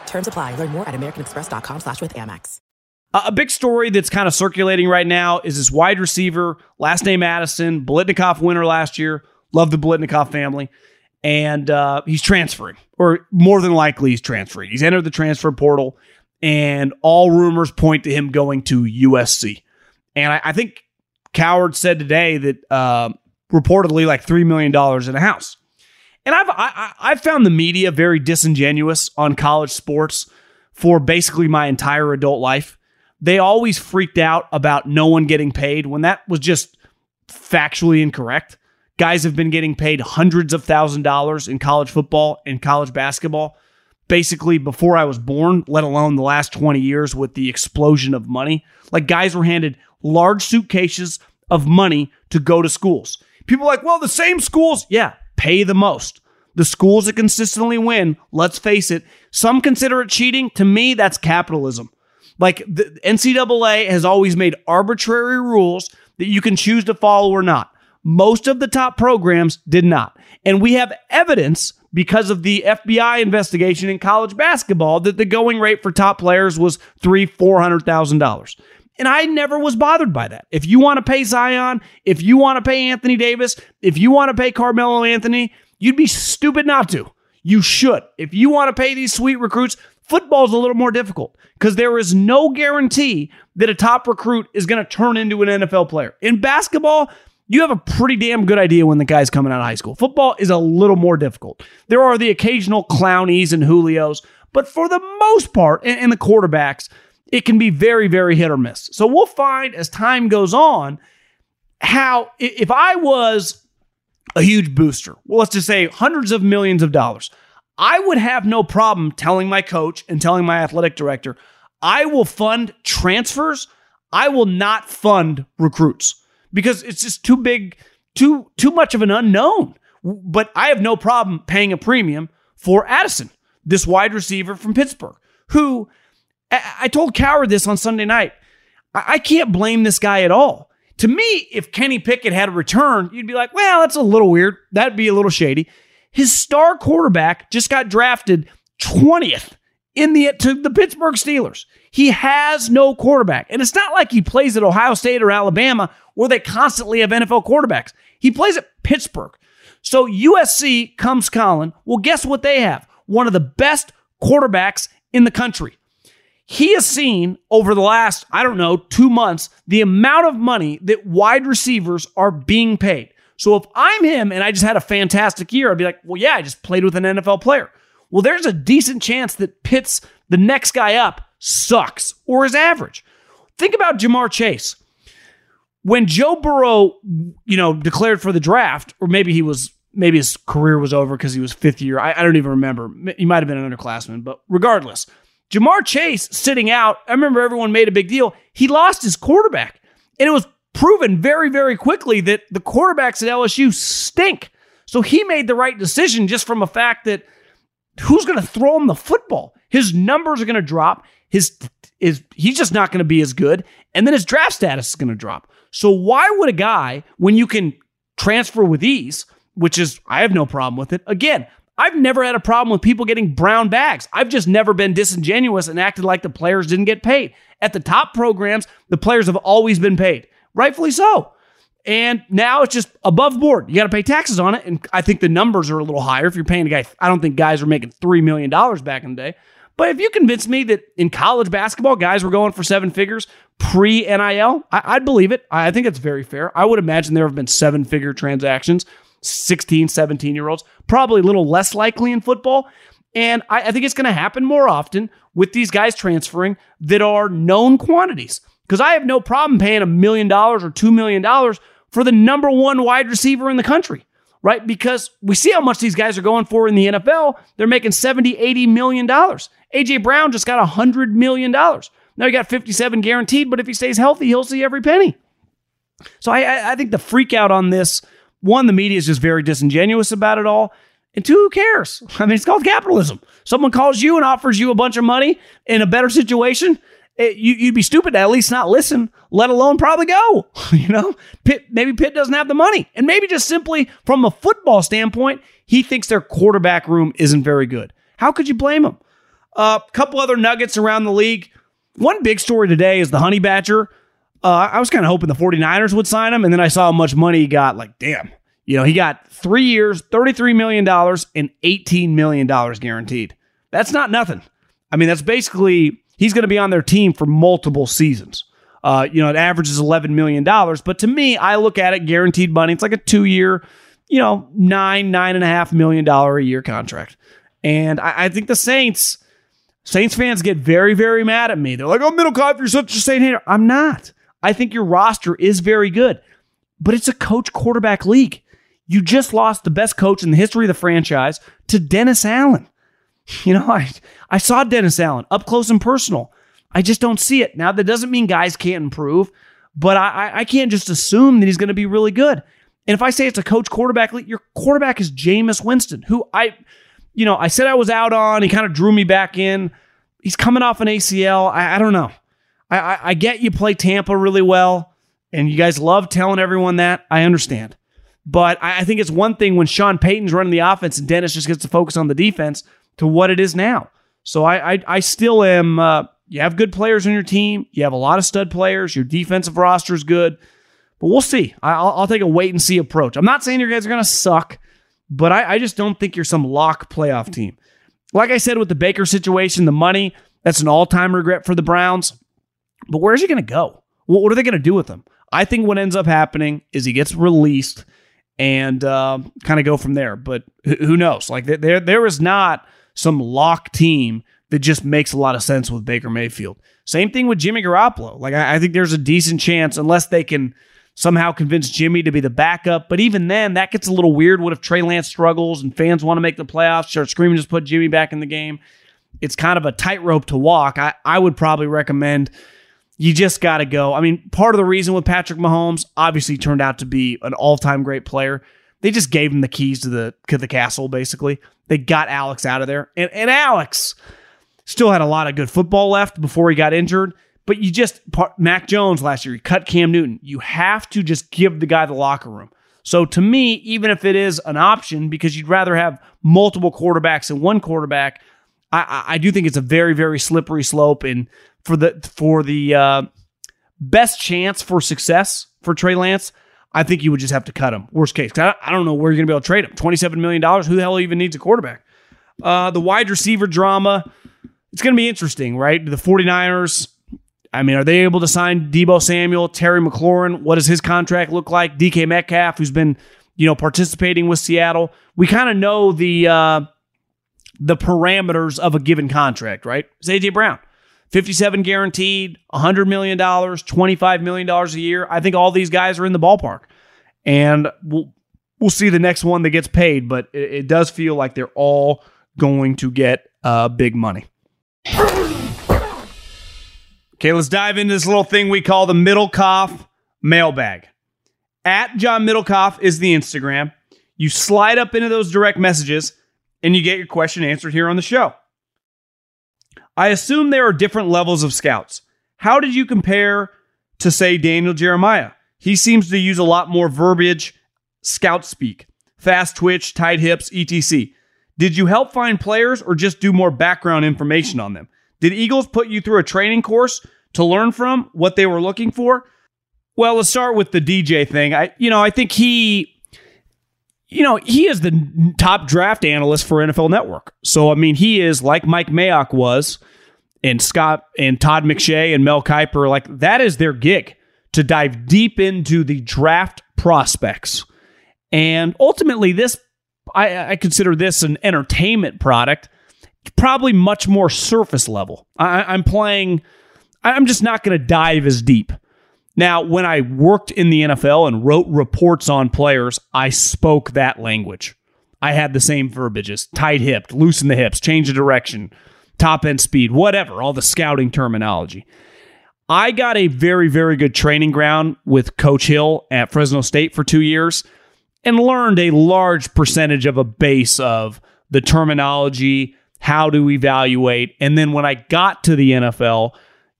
Terms apply. Learn more at americanexpress.com slash with Amex. Uh, a big story that's kind of circulating right now is this wide receiver, last name Addison, Biletnikoff winner last year. Love the Biletnikoff family. And uh, he's transferring, or more than likely he's transferring. He's entered the transfer portal, and all rumors point to him going to USC. And I, I think Cowherd said today that uh, reportedly like $3 million in a house. And I've I, I've found the media very disingenuous on college sports for basically my entire adult life. They always freaked out about no one getting paid when that was just factually incorrect. Guys have been getting paid hundreds of thousand dollars in college football and college basketball basically before I was born, let alone the last 20 years with the explosion of money. Like guys were handed large suitcases of money to go to schools. People like, well, the same schools, yeah, pay the most. The schools that consistently win, let's face it, some consider it cheating. To me, that's capitalism. Like the NCAA has always made arbitrary rules that you can choose to follow or not. Most of the top programs did not. And we have evidence because of the FBI investigation in college basketball that the going rate for top players was three, four hundred thousand dollars. And I never was bothered by that. If you want to pay Zion, if you want to pay Anthony Davis, if you want to pay Carmelo Anthony, you'd be stupid not to. You should. If you want to pay these sweet recruits, football's a little more difficult because there is no guarantee that a top recruit is going to turn into an NFL player. In basketball, you have a pretty damn good idea when the guy's coming out of high school. Football is a little more difficult. There are the occasional Clowneys and Julios, but for the most part, and the quarterbacks, it can be very, very hit or miss. So we'll find as time goes on how, if I was a huge booster, well, let's just say hundreds of millions of dollars, I would have no problem telling my coach and telling my athletic director, I will fund transfers. I will not fund recruits because it's just too big, too too much of an unknown. But I have no problem paying a premium for Addison, this wide receiver from Pittsburgh, who I told Cowherd this on Sunday night. I can't blame this guy at all. To me, if Kenny Pickett had a return, you'd be like, well, that's a little weird. That'd be a little shady. His star quarterback just got drafted 20th in the to the Pittsburgh Steelers. He has no quarterback. And it's not like he plays at Ohio State or Alabama where they constantly have NFL quarterbacks. He plays at Pittsburgh. So USC comes Colin. Well, guess what they have? One of the best quarterbacks in the country. He has seen over the last, I don't know, two months, the amount of money that wide receivers are being paid. So if I'm him and I just had a fantastic year, I'd be like, well, yeah, I just played with an NFL player. Well, there's a decent chance that Pitts, the next guy up, sucks or is average. Think about Ja'Marr Chase. When Joe Burrow, you know, declared for the draft, or maybe he was, maybe his career was over because he was fifth year. I, I don't even remember. He might have been an underclassman, but regardless, Ja'Marr Chase sitting out, I remember everyone made a big deal. He lost his quarterback. And it was proven very, very quickly that the quarterbacks at LSU stink. So he made the right decision just from a fact that who's going to throw him the football? His numbers are going to drop. His is he's just not going to be as good, and then his draft status is going to drop. So why would a guy when you can transfer with ease, which is I have no problem with it. Again, I've never had a problem with people getting brown bags. I've just never been disingenuous and acted like the players didn't get paid. At the top programs, the players have always been paid, rightfully so. And now it's just above board. You got to pay taxes on it. And I think the numbers are a little higher if you're paying a guy. I don't think guys were making $3 million back in the day. But if you convince me that in college basketball, guys were going for seven figures pre NIL, I- would believe it. I think it's very fair. I would imagine there have been seven figure transactions, 16, 17 year olds, probably a little less likely in football. And I, I think it's going to happen more often with these guys transferring that are known quantities. Because I have no problem paying a million dollars or $2 million for the number one wide receiver in the country, right? Because we see how much these guys are going for in the NFL. They're making 70, 80 million dollars. AJ Brown just got a hundred million dollars. Now he got 57 guaranteed, but if he stays healthy, he'll see every penny. So I, I think the freak out on this, one, the media is just very disingenuous about it all. And two, who cares? I mean, it's called capitalism. Someone calls you and offers you a bunch of money in a better situation it, you, would be stupid to at least not listen, let alone probably go. you know, Pitt, maybe Pitt doesn't have the money, and maybe just simply from a football standpoint, he thinks their quarterback room isn't very good. How could you blame him? A uh, couple other nuggets around the league. One big story today is the Honey Badger. Uh, I was kind of hoping the 49ers would sign him, and then I saw how much money he got. Like, damn, you know, he got three years, $33 million, and $18 million guaranteed. That's not nothing. I mean, that's basically he's going to be on their team for multiple seasons. Uh, you know, it averages $11 million. But to me, I look at it guaranteed money. It's like a two year, you know, nine, nine and a half million dollar a year contract. And I, I, think the Saints, Saints fans get very, very mad at me. They're like, oh, middle Middlekauff, you're such a Saint hater. I'm not. I think your roster is very good, but it's a coach quarterback league. You just lost the best coach in the history of the franchise to Dennis Allen. You know, I, I saw Dennis Allen up close and personal. I just don't see it. Now, that doesn't mean guys can't improve, but I, I can't just assume that he's going to be really good. And if I say it's a coach quarterback league, your quarterback is Jameis Winston, who I, you know, I said I was out on. He kind of drew me back in. He's coming off an ACL. I, I don't know. I, I, I get you play Tampa really well, and you guys love telling everyone that. I understand. But I, think it's one thing when Sean Payton's running the offense and Dennis just gets to focus on the defense to what it is now. So I I, I still am. Uh, you have good players on your team. You have a lot of stud players. Your defensive roster is good, but we'll see. I'll, I'll take a wait and see approach. I'm not saying your guys are going to suck, but I, I just don't think you're some lock playoff team. Like I said with the Baker situation, the money that's an all time regret for the Browns. But where's he going to go? What, are they going to do with him? I think what ends up happening is he gets released and uh, kind of go from there. But who knows? Like there, there is not some lock team that just makes a lot of sense with Baker Mayfield. Same thing with Jimmy Garoppolo. Like I, I think there's a decent chance, unless they can somehow convince Jimmy to be the backup. But even then, that gets a little weird. What if Trey Lance struggles and fans want to make the playoffs, start screaming, just put Jimmy back in the game? It's kind of a tightrope to walk. I, I would probably recommend you just got to go. I mean, part of the reason with Patrick Mahomes obviously turned out to be an all time great player. They just gave him the keys to the to the castle, basically. They got Alex out of there. And, and Alex still had a lot of good football left before he got injured. But you just, Mac Jones last year, you cut Cam Newton. You have to just give the guy the locker room. So to me, even if it is an option, because you'd rather have multiple quarterbacks than one quarterback, I, I do think it's a very, very slippery slope. And for the for the uh, best chance for success for Trey Lance, I think you would just have to cut him. Worst case. I don't know where you're going to be able to trade him. $27 million. Who the hell even needs a quarterback? Uh, the wide receiver drama, it's going to be interesting, right? The 49ers, I mean, are they able to sign Deebo Samuel, Terry McLaurin? What does his contract look like? DK Metcalf, who's been, you know, participating with Seattle. We kind of know the uh, the parameters of a given contract, right? It's AJ Brown. 57 guaranteed, $100 million, $25 million a year. I think all these guys are in the ballpark. And we'll, we'll see the next one that gets paid, but it, it does feel like they're all going to get uh, big money. Okay, let's dive into this little thing we call the Middlekauff mailbag. At John Middlekauff is the Instagram. You slide up into those direct messages and you get your question answered here on the show. I assume there are different levels of scouts. How did you compare to, say, Daniel Jeremiah? He seems to use a lot more verbiage, scout speak, fast twitch, tight hips, etc. Did you help find players or just do more background information on them? Did Eagles put you through a training course to learn from what they were looking for? Well, let's start with the DJ thing. I, you know, I think he, you know, he is the top draft analyst for NFL Network. So, I mean, he is like Mike Mayock was, and Scott and Todd McShay and Mel Kiper. Like that is their gig to dive deep into the draft prospects. And ultimately, this I, I consider this an entertainment product, probably much more surface level. I, I'm playing. I'm just not going to dive as deep. Now, when I worked in the NFL and wrote reports on players, I spoke that language. I had the same verbiages tight hipped, loosen the hips, change the direction, top end speed, whatever, all the scouting terminology. I got a very, very good training ground with Coach Hill at Fresno State for two years and learned a large percentage of a base of the terminology, how to evaluate. And then when I got to the NFL,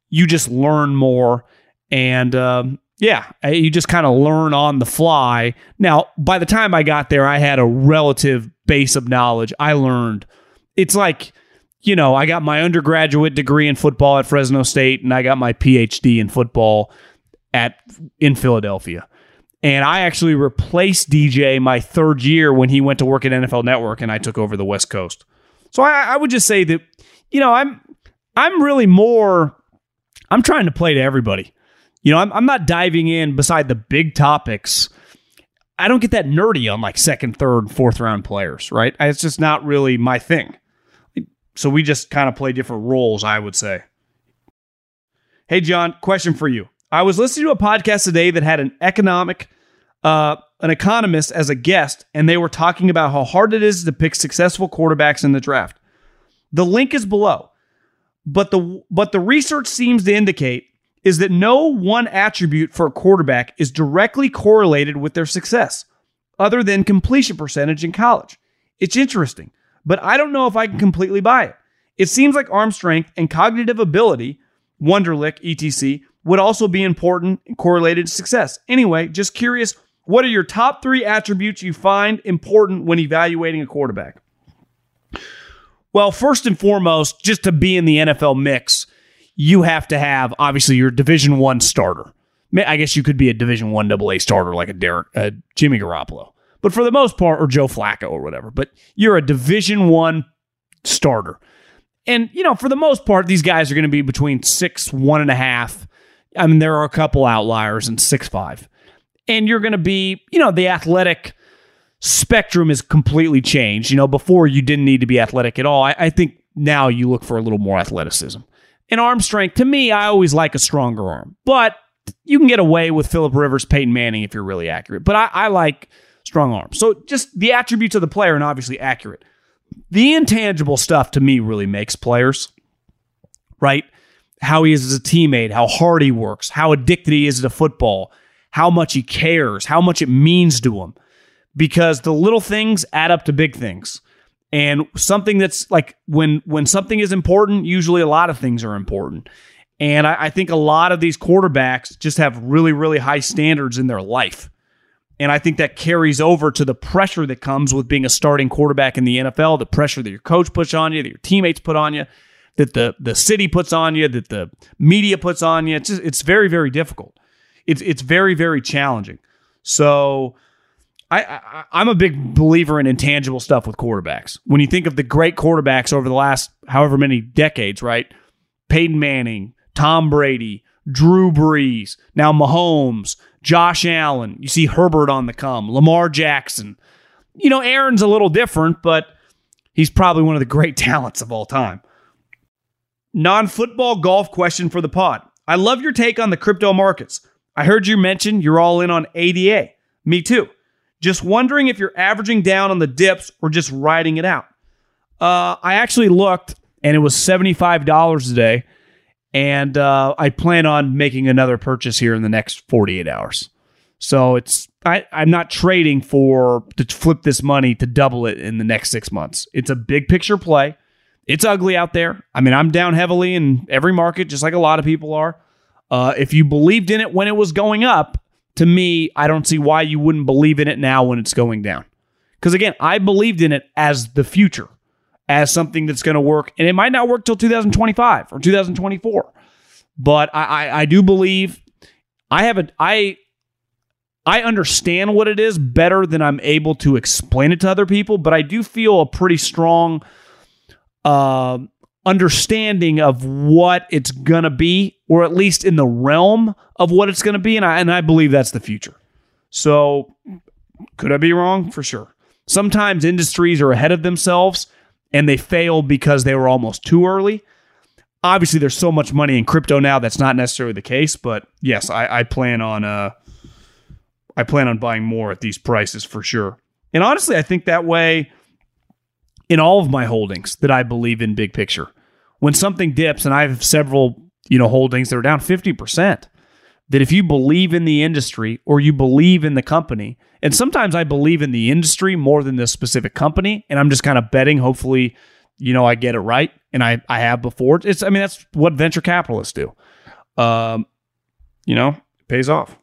you just learn more and um, yeah, you just kind of learn on the fly. Now, by the time I got there, I had a relative base of knowledge. I learned. It's like, you know, I got my undergraduate degree in football at Fresno State, and I got my PhD in football at in Philadelphia. And I actually replaced DJ my third year when he went to work at NFL Network, and I took over the West Coast. So I, I would just say that, you know, I'm I'm really more. I'm trying to play to everybody. You know, I'm, I'm not diving in beside the big topics. I don't get that nerdy on like second, third, fourth round players, right? It's just not really my thing. So we just kind of play different roles, I would say. Hey, John, question for you. I was listening to a podcast today that had an economic, uh, an economist as a guest, and they were talking about how hard it is to pick successful quarterbacks in the draft. The link is below, but the but the research seems to indicate is that no one attribute for a quarterback is directly correlated with their success, other than completion percentage in college. It's interesting, but I don't know if I can completely buy it. It seems like arm strength and cognitive ability, Wonderlic, etc., would also be important and correlated to success. Anyway, just curious, what are your top three attributes you find important when evaluating a quarterback? Well, first and foremost, just to be in the NFL mix, you have to have obviously your Division One starter. I guess you could be a Division One AA starter like a Derek, uh, Jimmy Garoppolo, but for the most part, or Joe Flacco or whatever. But you're a Division One starter, and you know for the most part, these guys are going to be between six one and a half. I mean, there are a couple outliers in six five, and you're going to be you know the athletic spectrum is completely changed. You know, before you didn't need to be athletic at all. I, I think now you look for a little more athleticism. And arm strength, to me, I always like a stronger arm. But you can get away with Philip Rivers, Peyton Manning if you're really accurate. But I, I like strong arm. So just the attributes of the player and obviously accurate. The intangible stuff to me really makes players, right? How he is as a teammate, how hard he works, how addicted he is to football, how much he cares, how much it means to him. Because the little things add up to big things. And something that's like when when something is important, usually a lot of things are important. And I, I think a lot of these quarterbacks just have really, really high standards in their life. And I think that carries over to the pressure that comes with being a starting quarterback in the NFL, the pressure that your coach puts on you, that your teammates put on you, that the the city puts on you, that the media puts on you. It's just, it's very, very difficult. It's it's very, very challenging. So I, I am a big believer in intangible stuff with quarterbacks. When you think of the great quarterbacks over the last however many decades, right? Peyton Manning, Tom Brady, Drew Brees, now Mahomes, Josh Allen. You see Herbert on the come, Lamar Jackson. You know, Aaron's a little different, but he's probably one of the great talents of all time. Non football golf question for the pod. I love your take on the crypto markets. I heard you mention you're all in on ADA. Me too. Just wondering if you're averaging down on the dips or just riding it out. Uh, I actually looked and it was $75 a day. And uh, I plan on making another purchase here in the next 48 hours. So it's I, I'm not trading for to flip this money to double it in the next six months. It's a big picture play. It's ugly out there. I mean, I'm down heavily in every market, just like a lot of people are. Uh, if you believed in it when it was going up, to me, I don't see why you wouldn't believe in it now when it's going down. Because again, I believed in it as the future, as something that's going to work, and it might not work till 2025 or 2024. But I, I, I do believe I have a I I understand what it is better than I'm able to explain it to other people, but I do feel a pretty strong uh, understanding of what it's going to be, or at least in the realm of what it's going to be. And I, and I believe that's the future. So, could I be wrong? For sure. Sometimes industries are ahead of themselves and they fail because they were almost too early. Obviously, there's so much money in crypto now that's not necessarily the case, but yes, I, I plan on uh, I plan on buying more at these prices for sure. And honestly, I think that way in all of my holdings that I believe in big picture. When something dips, and I have several, you know, holdings that are down 50%, that if you believe in the industry or you believe in the company, and sometimes I believe in the industry more than the specific company, and I'm just kind of betting, hopefully, you know, I get it right. And I, I have before. It's I mean, that's what venture capitalists do. Um, you know, it pays off.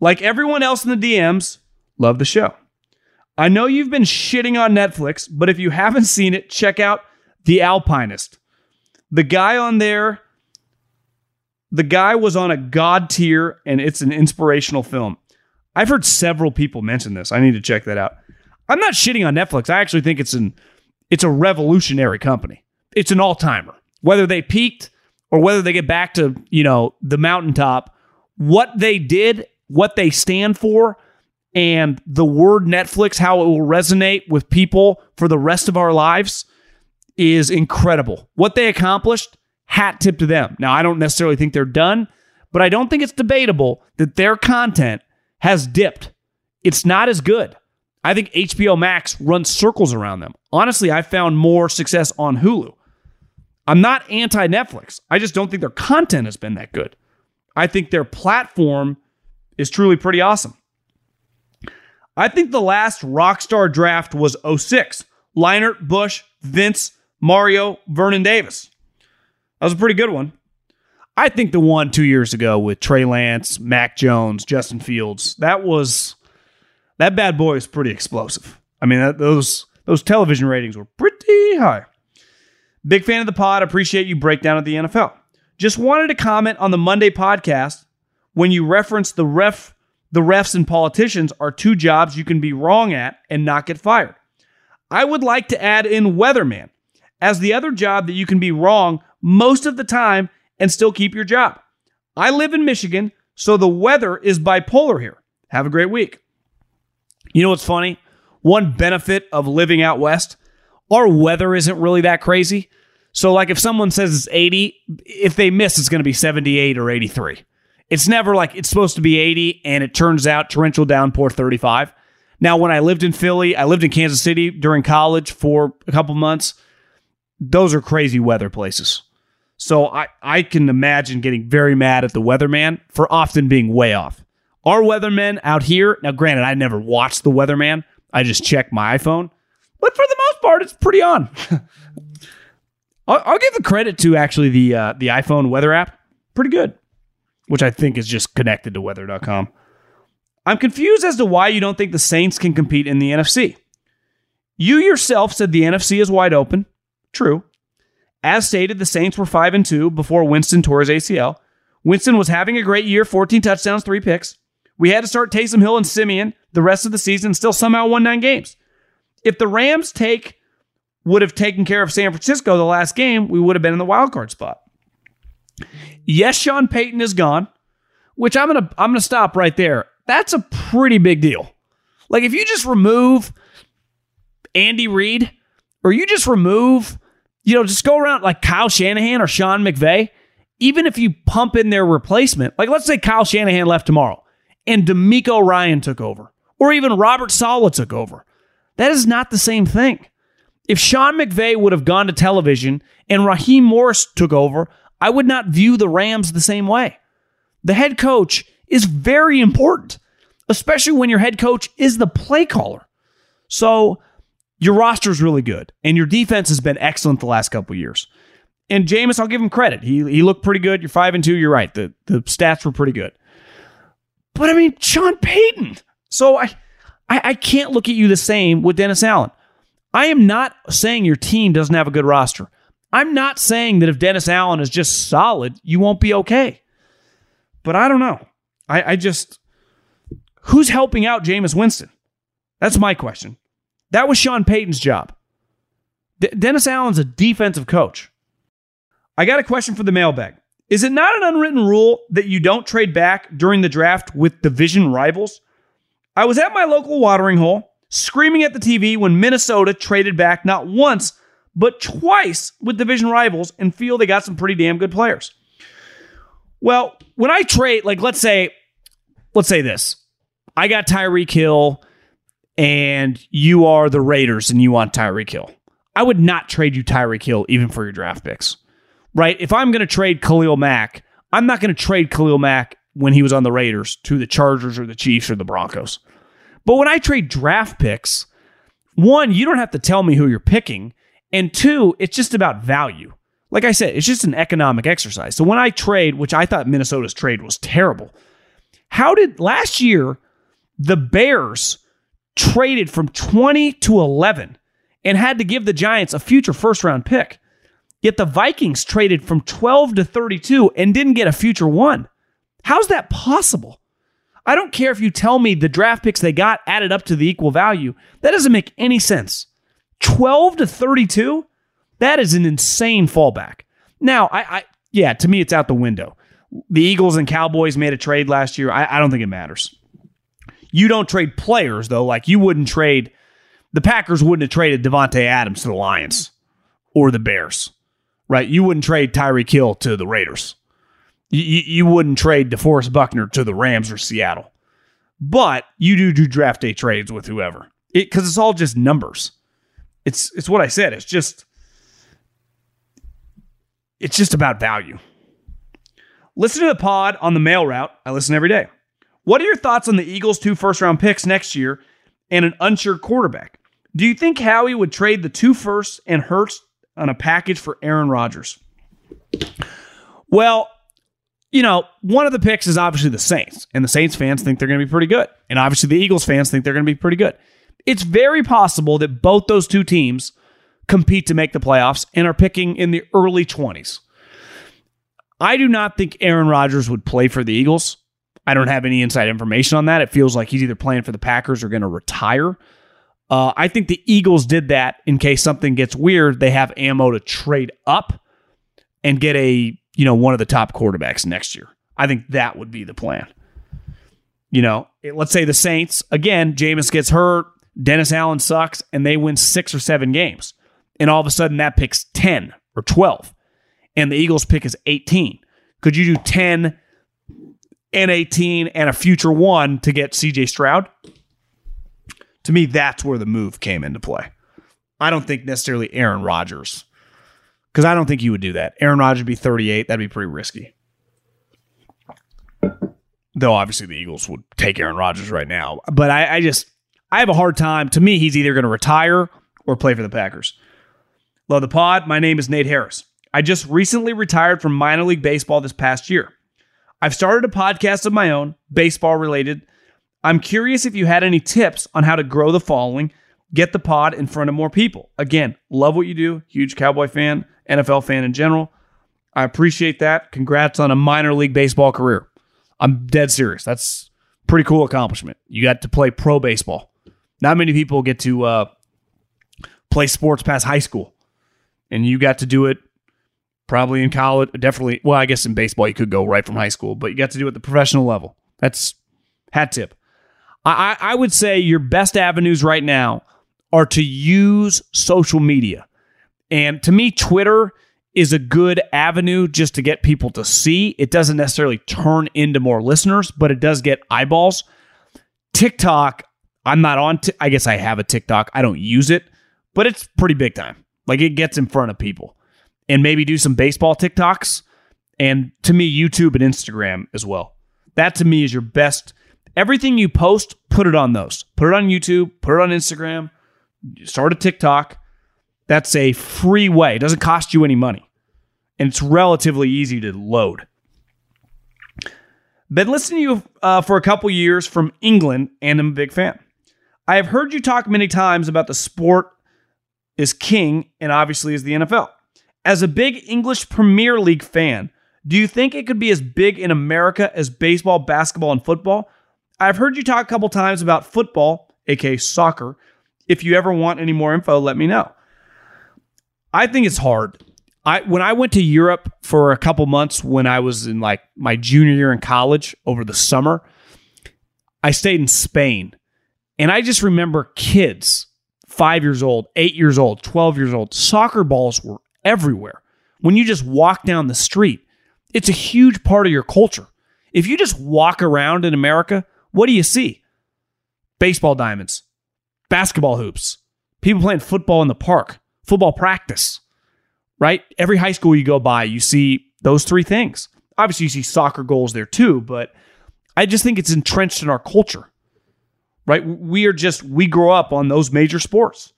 Like everyone else in the DMs, love the show. I know you've been shitting on Netflix, but if you haven't seen it, check out The Alpinist. The guy on there, the guy was on a god tier, and it's an inspirational film. I've heard several people mention this. I need to check that out. I'm not shitting on Netflix. I actually think it's an it's a revolutionary company. It's an all-timer. Whether they peaked or whether they get back to, you know, the mountaintop, what they did what they stand for and the word Netflix, how it will resonate with people for the rest of our lives is incredible. What they accomplished, hat tip to them. Now, I don't necessarily think they're done, but I don't think it's debatable that their content has dipped. It's not as good. I think HBO Max runs circles around them. Honestly, I found more success on Hulu. I'm not anti Netflix. I just don't think their content has been that good. I think their platform is truly pretty awesome. I think the last Rockstar draft was 06. Leinart, Bush, Vince, Mario, Vernon Davis. That was a pretty good one. I think the one two years ago with Trey Lance, Mac Jones, Justin Fields, that was that bad boy is pretty explosive. I mean, that, those those television ratings were pretty high. Big fan of the pod. Appreciate you breakdown of the NFL. Just wanted to comment on the Monday podcast when you referenced the ref, the refs and politicians are two jobs you can be wrong at and not get fired. I would like to add in weatherman as the other job that you can be wrong most of the time and still keep your job. I live in Michigan, so the weather is bipolar here. Have a great week. You know what's funny? One benefit of living out west, our weather isn't really that crazy. So, like, if someone says it's 80, if they miss, it's going to be 78 or 83. It's never like it's supposed to be 80 and it turns out torrential downpour 35. Now, when I lived in Philly, I lived in Kansas City during college for a couple months. Those are crazy weather places. So I, I can imagine getting very mad at the weatherman for often being way off. Our weathermen out here, now granted, I never watched the weatherman. I just check my iPhone. But for the most part, it's pretty on. I'll, I'll, give the credit to actually the uh, the iPhone weather app. Pretty good which I think is just connected to weather.com. I'm confused as to why you don't think the Saints can compete in the NFC. You yourself said the NFC is wide open. True. As stated, the Saints were 5 and 2 before Winston tore his ACL. Winston was having a great year, 14 touchdowns, 3 picks. We had to start Taysom Hill and Siemian the rest of the season, still somehow won 9 games. If the Rams take would have taken care of San Francisco the last game, we would have been in the wild card spot. Yes, Sean Payton is gone, which I'm gonna I'm gonna stop right there. That's a pretty big deal. Like if you just remove Andy Reid, or you just remove, you know, just go around like Kyle Shanahan or Sean McVay, even if you pump in their replacement, like let's say Kyle Shanahan left tomorrow and DeMeco Ryan took over, or even Robert Saleh took over. That is not the same thing. If Sean McVay would have gone to television and Raheem Morris took over, I would not view the Rams the same way. The head coach is very important, especially when your head coach is the play caller. So your roster is really good, and your defense has been excellent the last couple years. And Jameis, I'll give him credit. He he looked pretty good. You're five and two. You're right. The the stats were pretty good. But I mean, Sean Payton. So I, I I can't look at you the same with Dennis Allen. I am not saying your team doesn't have a good roster. I'm not saying that if Dennis Allen is just solid, you won't be okay. But I don't know. I, I just who's helping out Jameis Winston? That's my question. That was Sean Payton's job. D- Dennis Allen's a defensive coach. I got a question for the mailbag. Is it not an unwritten rule that you don't trade back during the draft with division rivals? I was at my local watering hole screaming at the TV when Minnesota traded back not once, but twice with division rivals and feel they got some pretty damn good players. Well, when I trade, like let's say, let's say this. I got Tyreek Hill and you are the Raiders and you want Tyreek Hill. I would not trade you Tyreek Hill even for your draft picks. Right? If I'm going to trade Khalil Mack, I'm not going to trade Khalil Mack when he was on the Raiders to the Chargers or the Chiefs or the Broncos. But when I trade draft picks, one, you don't have to tell me who you're picking. And two, it's just about value. Like I said, it's just an economic exercise. So when I trade, which I thought Minnesota's trade was terrible, how did last year the Bears traded from 20 to 11 and had to give the Giants a future first round pick? Yet the Vikings traded from 12 to 32 and didn't get a future one. How's that possible? I don't care if you tell me the draft picks they got added up to the equal value. That doesn't make any sense. 12 to 32? That is an insane fallback. Now, I, I yeah, to me, it's out the window. The Eagles and Cowboys made a trade last year. I, I don't think it matters. You don't trade players, though. Like you wouldn't trade, the Packers wouldn't have traded Davante Adams to the Lions or the Bears, right? You wouldn't trade Tyreek Hill to the Raiders. You, you wouldn't trade DeForest Buckner to the Rams or Seattle. But you do do draft day trades with whoever. Because it, it's all just numbers. It's it's what I said. It's just it's just about value. Listen to the pod on the mail route. I listen every day. What are your thoughts on the Eagles' two first round picks next year and an unsure quarterback? Do you think Howie would trade the two firsts and Hurts on a package for Aaron Rodgers? Well, you know, one of the picks is obviously the Saints, and the Saints fans think they're going to be pretty good. And obviously the Eagles fans think they're going to be pretty good. It's very possible that both those two teams compete to make the playoffs and are picking in the early 20s. I do not think Aaron Rodgers would play for the Eagles. I don't have any inside information on that. It feels like he's either playing for the Packers or going to retire. Uh, I think the Eagles did that in case something gets weird. They have ammo to trade up and get a you know one of the top quarterbacks next year. I think that would be the plan. You know, let's say the Saints again. Jameis gets hurt. Dennis Allen sucks, and they win six or seven games, and all of a sudden that picks ten or twelve, and the Eagles pick is eighteen. Could you do ten? And 18 and a future one to get CJ Stroud. To me, that's where the move came into play. I don't think necessarily Aaron Rodgers, because I don't think you would do that. Aaron Rodgers would be 38. That'd be pretty risky. Though obviously the Eagles would take Aaron Rodgers right now. But I, I just, I have a hard time. To me, he's either going to retire or play for the Packers. Love the pod. My name is Nate Harris. I just recently retired from minor league baseball this past year. I've started a podcast of my own, baseball related. I'm curious if you had any tips on how to grow the following, get the pod in front of more people. Again, love what you do. Huge Cowboy fan, NFL fan in general. I appreciate that. Congrats on a minor league baseball career. I'm dead serious. That's pretty cool accomplishment. You got to play pro baseball. Not many people get to uh, play sports past high school, and you got to do it probably in college, definitely. Well, I guess in baseball you could go right from high school, but you got to do it at the professional level. That's hat tip. I, I would say your best avenues right now are to use social media. And to me, Twitter is a good avenue just to get people to see. It doesn't necessarily turn into more listeners, but it does get eyeballs. TikTok, I'm not on. T- I guess I have a TikTok. I don't use it, but it's pretty big time. Like it gets in front of people and maybe do some baseball TikToks. And to me, YouTube and Instagram as well. That to me is your best. Everything you post, put it on those. Put it on YouTube, put it on Instagram, start a TikTok. That's a free way. It doesn't cost you any money. And it's relatively easy to load. Been listening to you uh, for a couple years from England, and I'm a big fan. I have heard you talk many times about the sport is king, and obviously is the NFL. As a big English Premier League fan, do you think it could be as big in America as baseball, basketball, and football? I've heard you talk a couple times about football, aka soccer. If you ever want any more info, let me know. I think it's hard. I when I went to Europe for a couple months when I was in like my junior year in college over the summer, I stayed in Spain. And I just remember kids, 5 years old, 8 years old, 12 years old, soccer balls were everywhere. When you just walk down the street, it's a huge part of your culture. If you just walk around in America, what do you see? Baseball diamonds, basketball hoops, people playing football in the park, football practice, right? Every high school you go by, you see those three things. Obviously, you see soccer goals there too, but I just think it's entrenched in our culture, right? We are just, we grow up on those major sports.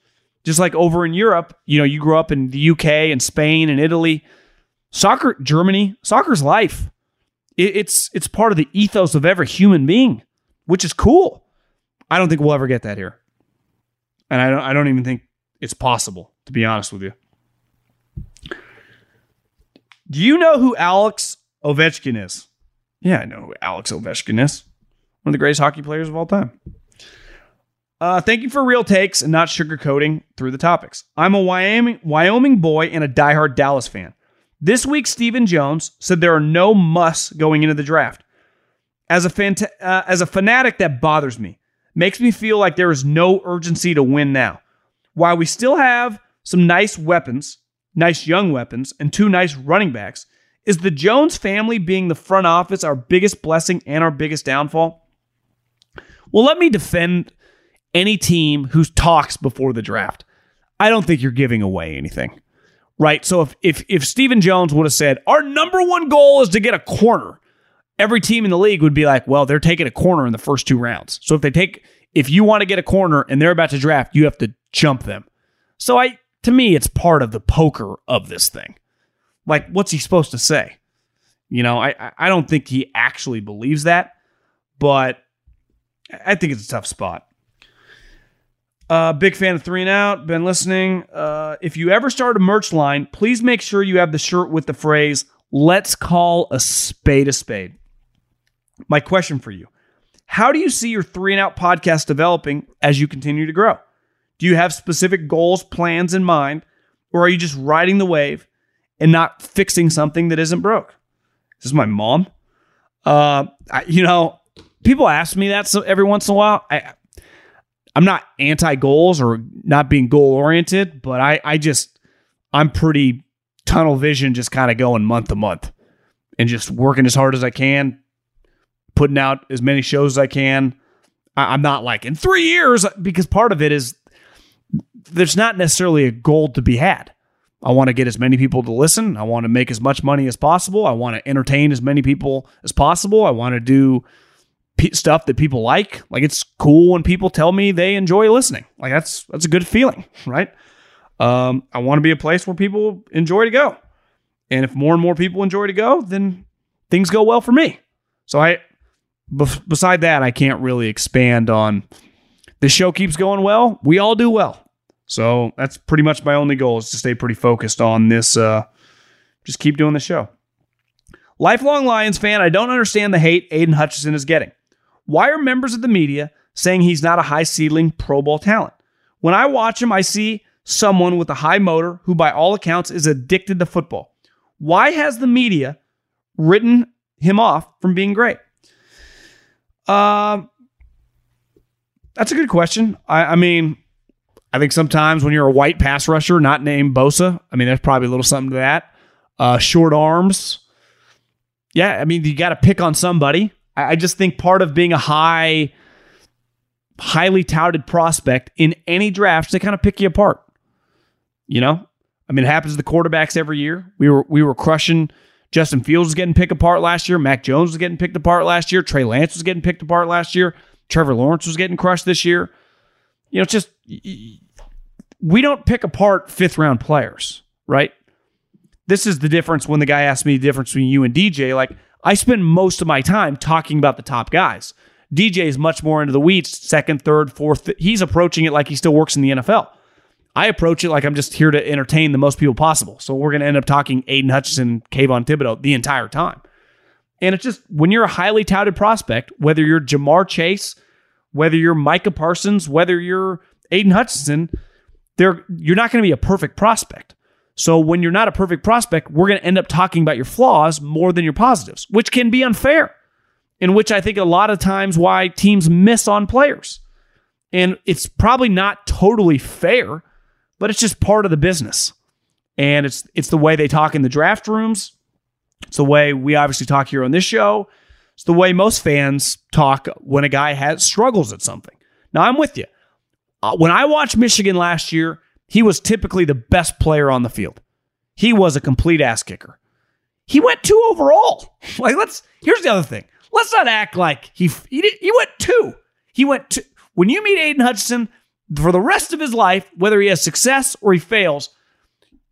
Just like over in Europe, you know, you grow up in the UK and Spain and Italy. Soccer, Germany, soccer's life. it's it's part of the ethos of every human being, which is cool. I don't think we'll ever get that here, and I don't. I don't even think it's possible, to be honest with you. Do you know who Alex Ovechkin is? Yeah, I know who Alex Ovechkin is. One of the greatest hockey players of all time. Uh, thank you for real takes and not sugarcoating through the topics. I'm a Wyoming, Wyoming boy and a diehard Dallas fan. This week, Stephen Jones said there are no musts going into the draft. As a fanta- uh, as a fanatic, that bothers me. Makes me feel like there is no urgency to win now. While we still have some nice weapons, nice young weapons, and two nice running backs, is the Jones family being the front office our biggest blessing and our biggest downfall? Well, let me defend any team who talks before the draft. I don't think you're giving away anything. Right? So if if if Stephen Jones would have said, "Our number one goal is to get a corner." Every team in the league would be like, "Well, they're taking a corner in the first two rounds." So if they take if you want to get a corner and they're about to draft, you have to jump them. So I to me it's part of the poker of this thing. Like what's he supposed to say? You know, I I don't think he actually believes that, but I think it's a tough spot. Uh, big fan of Three and Out. Been listening. Uh, if you ever start a merch line, please make sure you have the shirt with the phrase "Let's call a spade a spade." My question for you: How do you see your Three and Out podcast developing as you continue to grow? Do you have specific goals, plans in mind, or are you just riding the wave and not fixing something that isn't broke? This is my mom. Uh, I, you know, people ask me that every once in a while. I I'm not anti goals or not being goal oriented, but I, I just, I'm pretty tunnel vision, just kind of going month to month and just working as hard as I can, putting out as many shows as I can. I, I'm not like in three years because part of it is there's not necessarily a goal to be had. I want to get as many people to listen. I want to make as much money as possible. I want to entertain as many people as possible. I want to do stuff that people like. Like it's cool when people tell me they enjoy listening. Like that's that's a good feeling, right? Um, I want to be a place where people enjoy to go, and if more and more people enjoy to go, then things go well for me. So I, beside that, I can't really expand on. The show keeps going well. We all do well. So that's pretty much my only goal is to stay pretty focused on this. Uh, just keep doing the show. Lifelong Lions fan, I don't understand the hate Aidan Hutchinson is getting. Why are members of the media saying he's not a high ceiling Pro Bowl talent? When I watch him, I see someone with a high motor who, by all accounts, is addicted to football. Why has the media written him off from being great? Um, that's a good question. I, I, mean, I think sometimes when you're a white pass rusher, not named Bosa, I mean, there's probably a little something to that. Uh, short arms. Yeah, I mean, you got to pick on somebody. I just think part of being a high, highly touted prospect in any draft, they kind of pick you apart. You know, I mean, it happens to the quarterbacks every year. We were we were crushing Justin Fields was getting picked apart last year. Mac Jones was getting picked apart last year. Trey Lance was getting picked apart last year. Trevor Lawrence was getting crushed this year. You know, it's just we don't pick apart fifth round players, right? This is the difference when the guy asked me the difference between you and DJ. Like, I spend most of my time talking about the top guys. DJ is much more into the weeds, second, third, fourth. He's approaching it like he still works in the NFL. I approach it like I'm just here to entertain the most people possible. So we're going to end up talking Aidan Hutchinson, Kayvon Thibodeaux the entire time. And it's just when you're a highly touted prospect, whether you're Ja'Marr Chase, whether you're Micah Parsons, whether you're Aidan Hutchinson, you're not going to be a perfect prospect. So when you're not a perfect prospect, we're going to end up talking about your flaws more than your positives, which can be unfair. In which I think a lot of times why teams miss on players. And it's probably not totally fair, but it's just part of the business. And it's it's the way they talk in the draft rooms. It's the way we obviously talk here on this show. It's the way most fans talk when a guy has struggles at something. Now I'm with you. Uh, when I watched Michigan last year, he was typically the best player on the field. He was a complete ass kicker. He went two overall. Like let's here's the other thing. Let's not act like he he, did, he went two. He went two. When you meet Aidan Hutchinson for the rest of his life, whether he has success or he fails,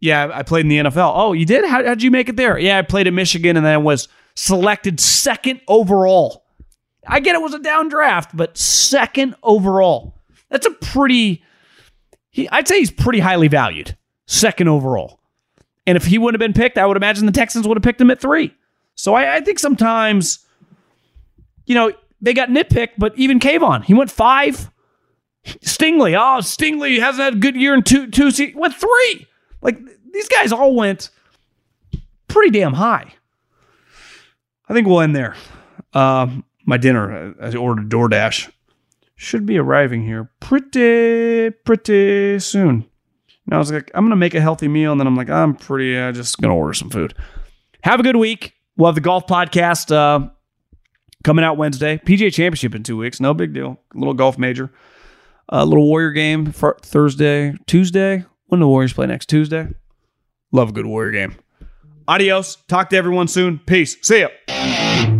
yeah, I played in the NFL. Oh, you did? How, how'd you make it there? Yeah, I played at Michigan and then I was selected second overall. I get it was a down draft, but second overall. That's a pretty he, I'd say he's pretty highly valued, second overall. And if he wouldn't have been picked, I would imagine the Texans would have picked him at three. So I, I think sometimes, you know, they got nitpicked, but even Kayvon, he went five. Stingley, oh, Stingley hasn't had a good year in two, two, se- went three. Like these guys all went pretty damn high. I think we'll end there. Uh, my dinner, I ordered DoorDash should be arriving here pretty, pretty soon. And I was like, I'm going to make a healthy meal. And then I'm like, I'm pretty, uh, just going to order some food. Have a good week. We'll have the golf podcast uh, coming out Wednesday. PGA Championship in two weeks. No big deal. A little golf major. A uh, little Warrior game for Thursday, Tuesday. When the Warriors play next Tuesday. Love a good Warrior game. Adios. Talk to everyone soon. Peace. See ya.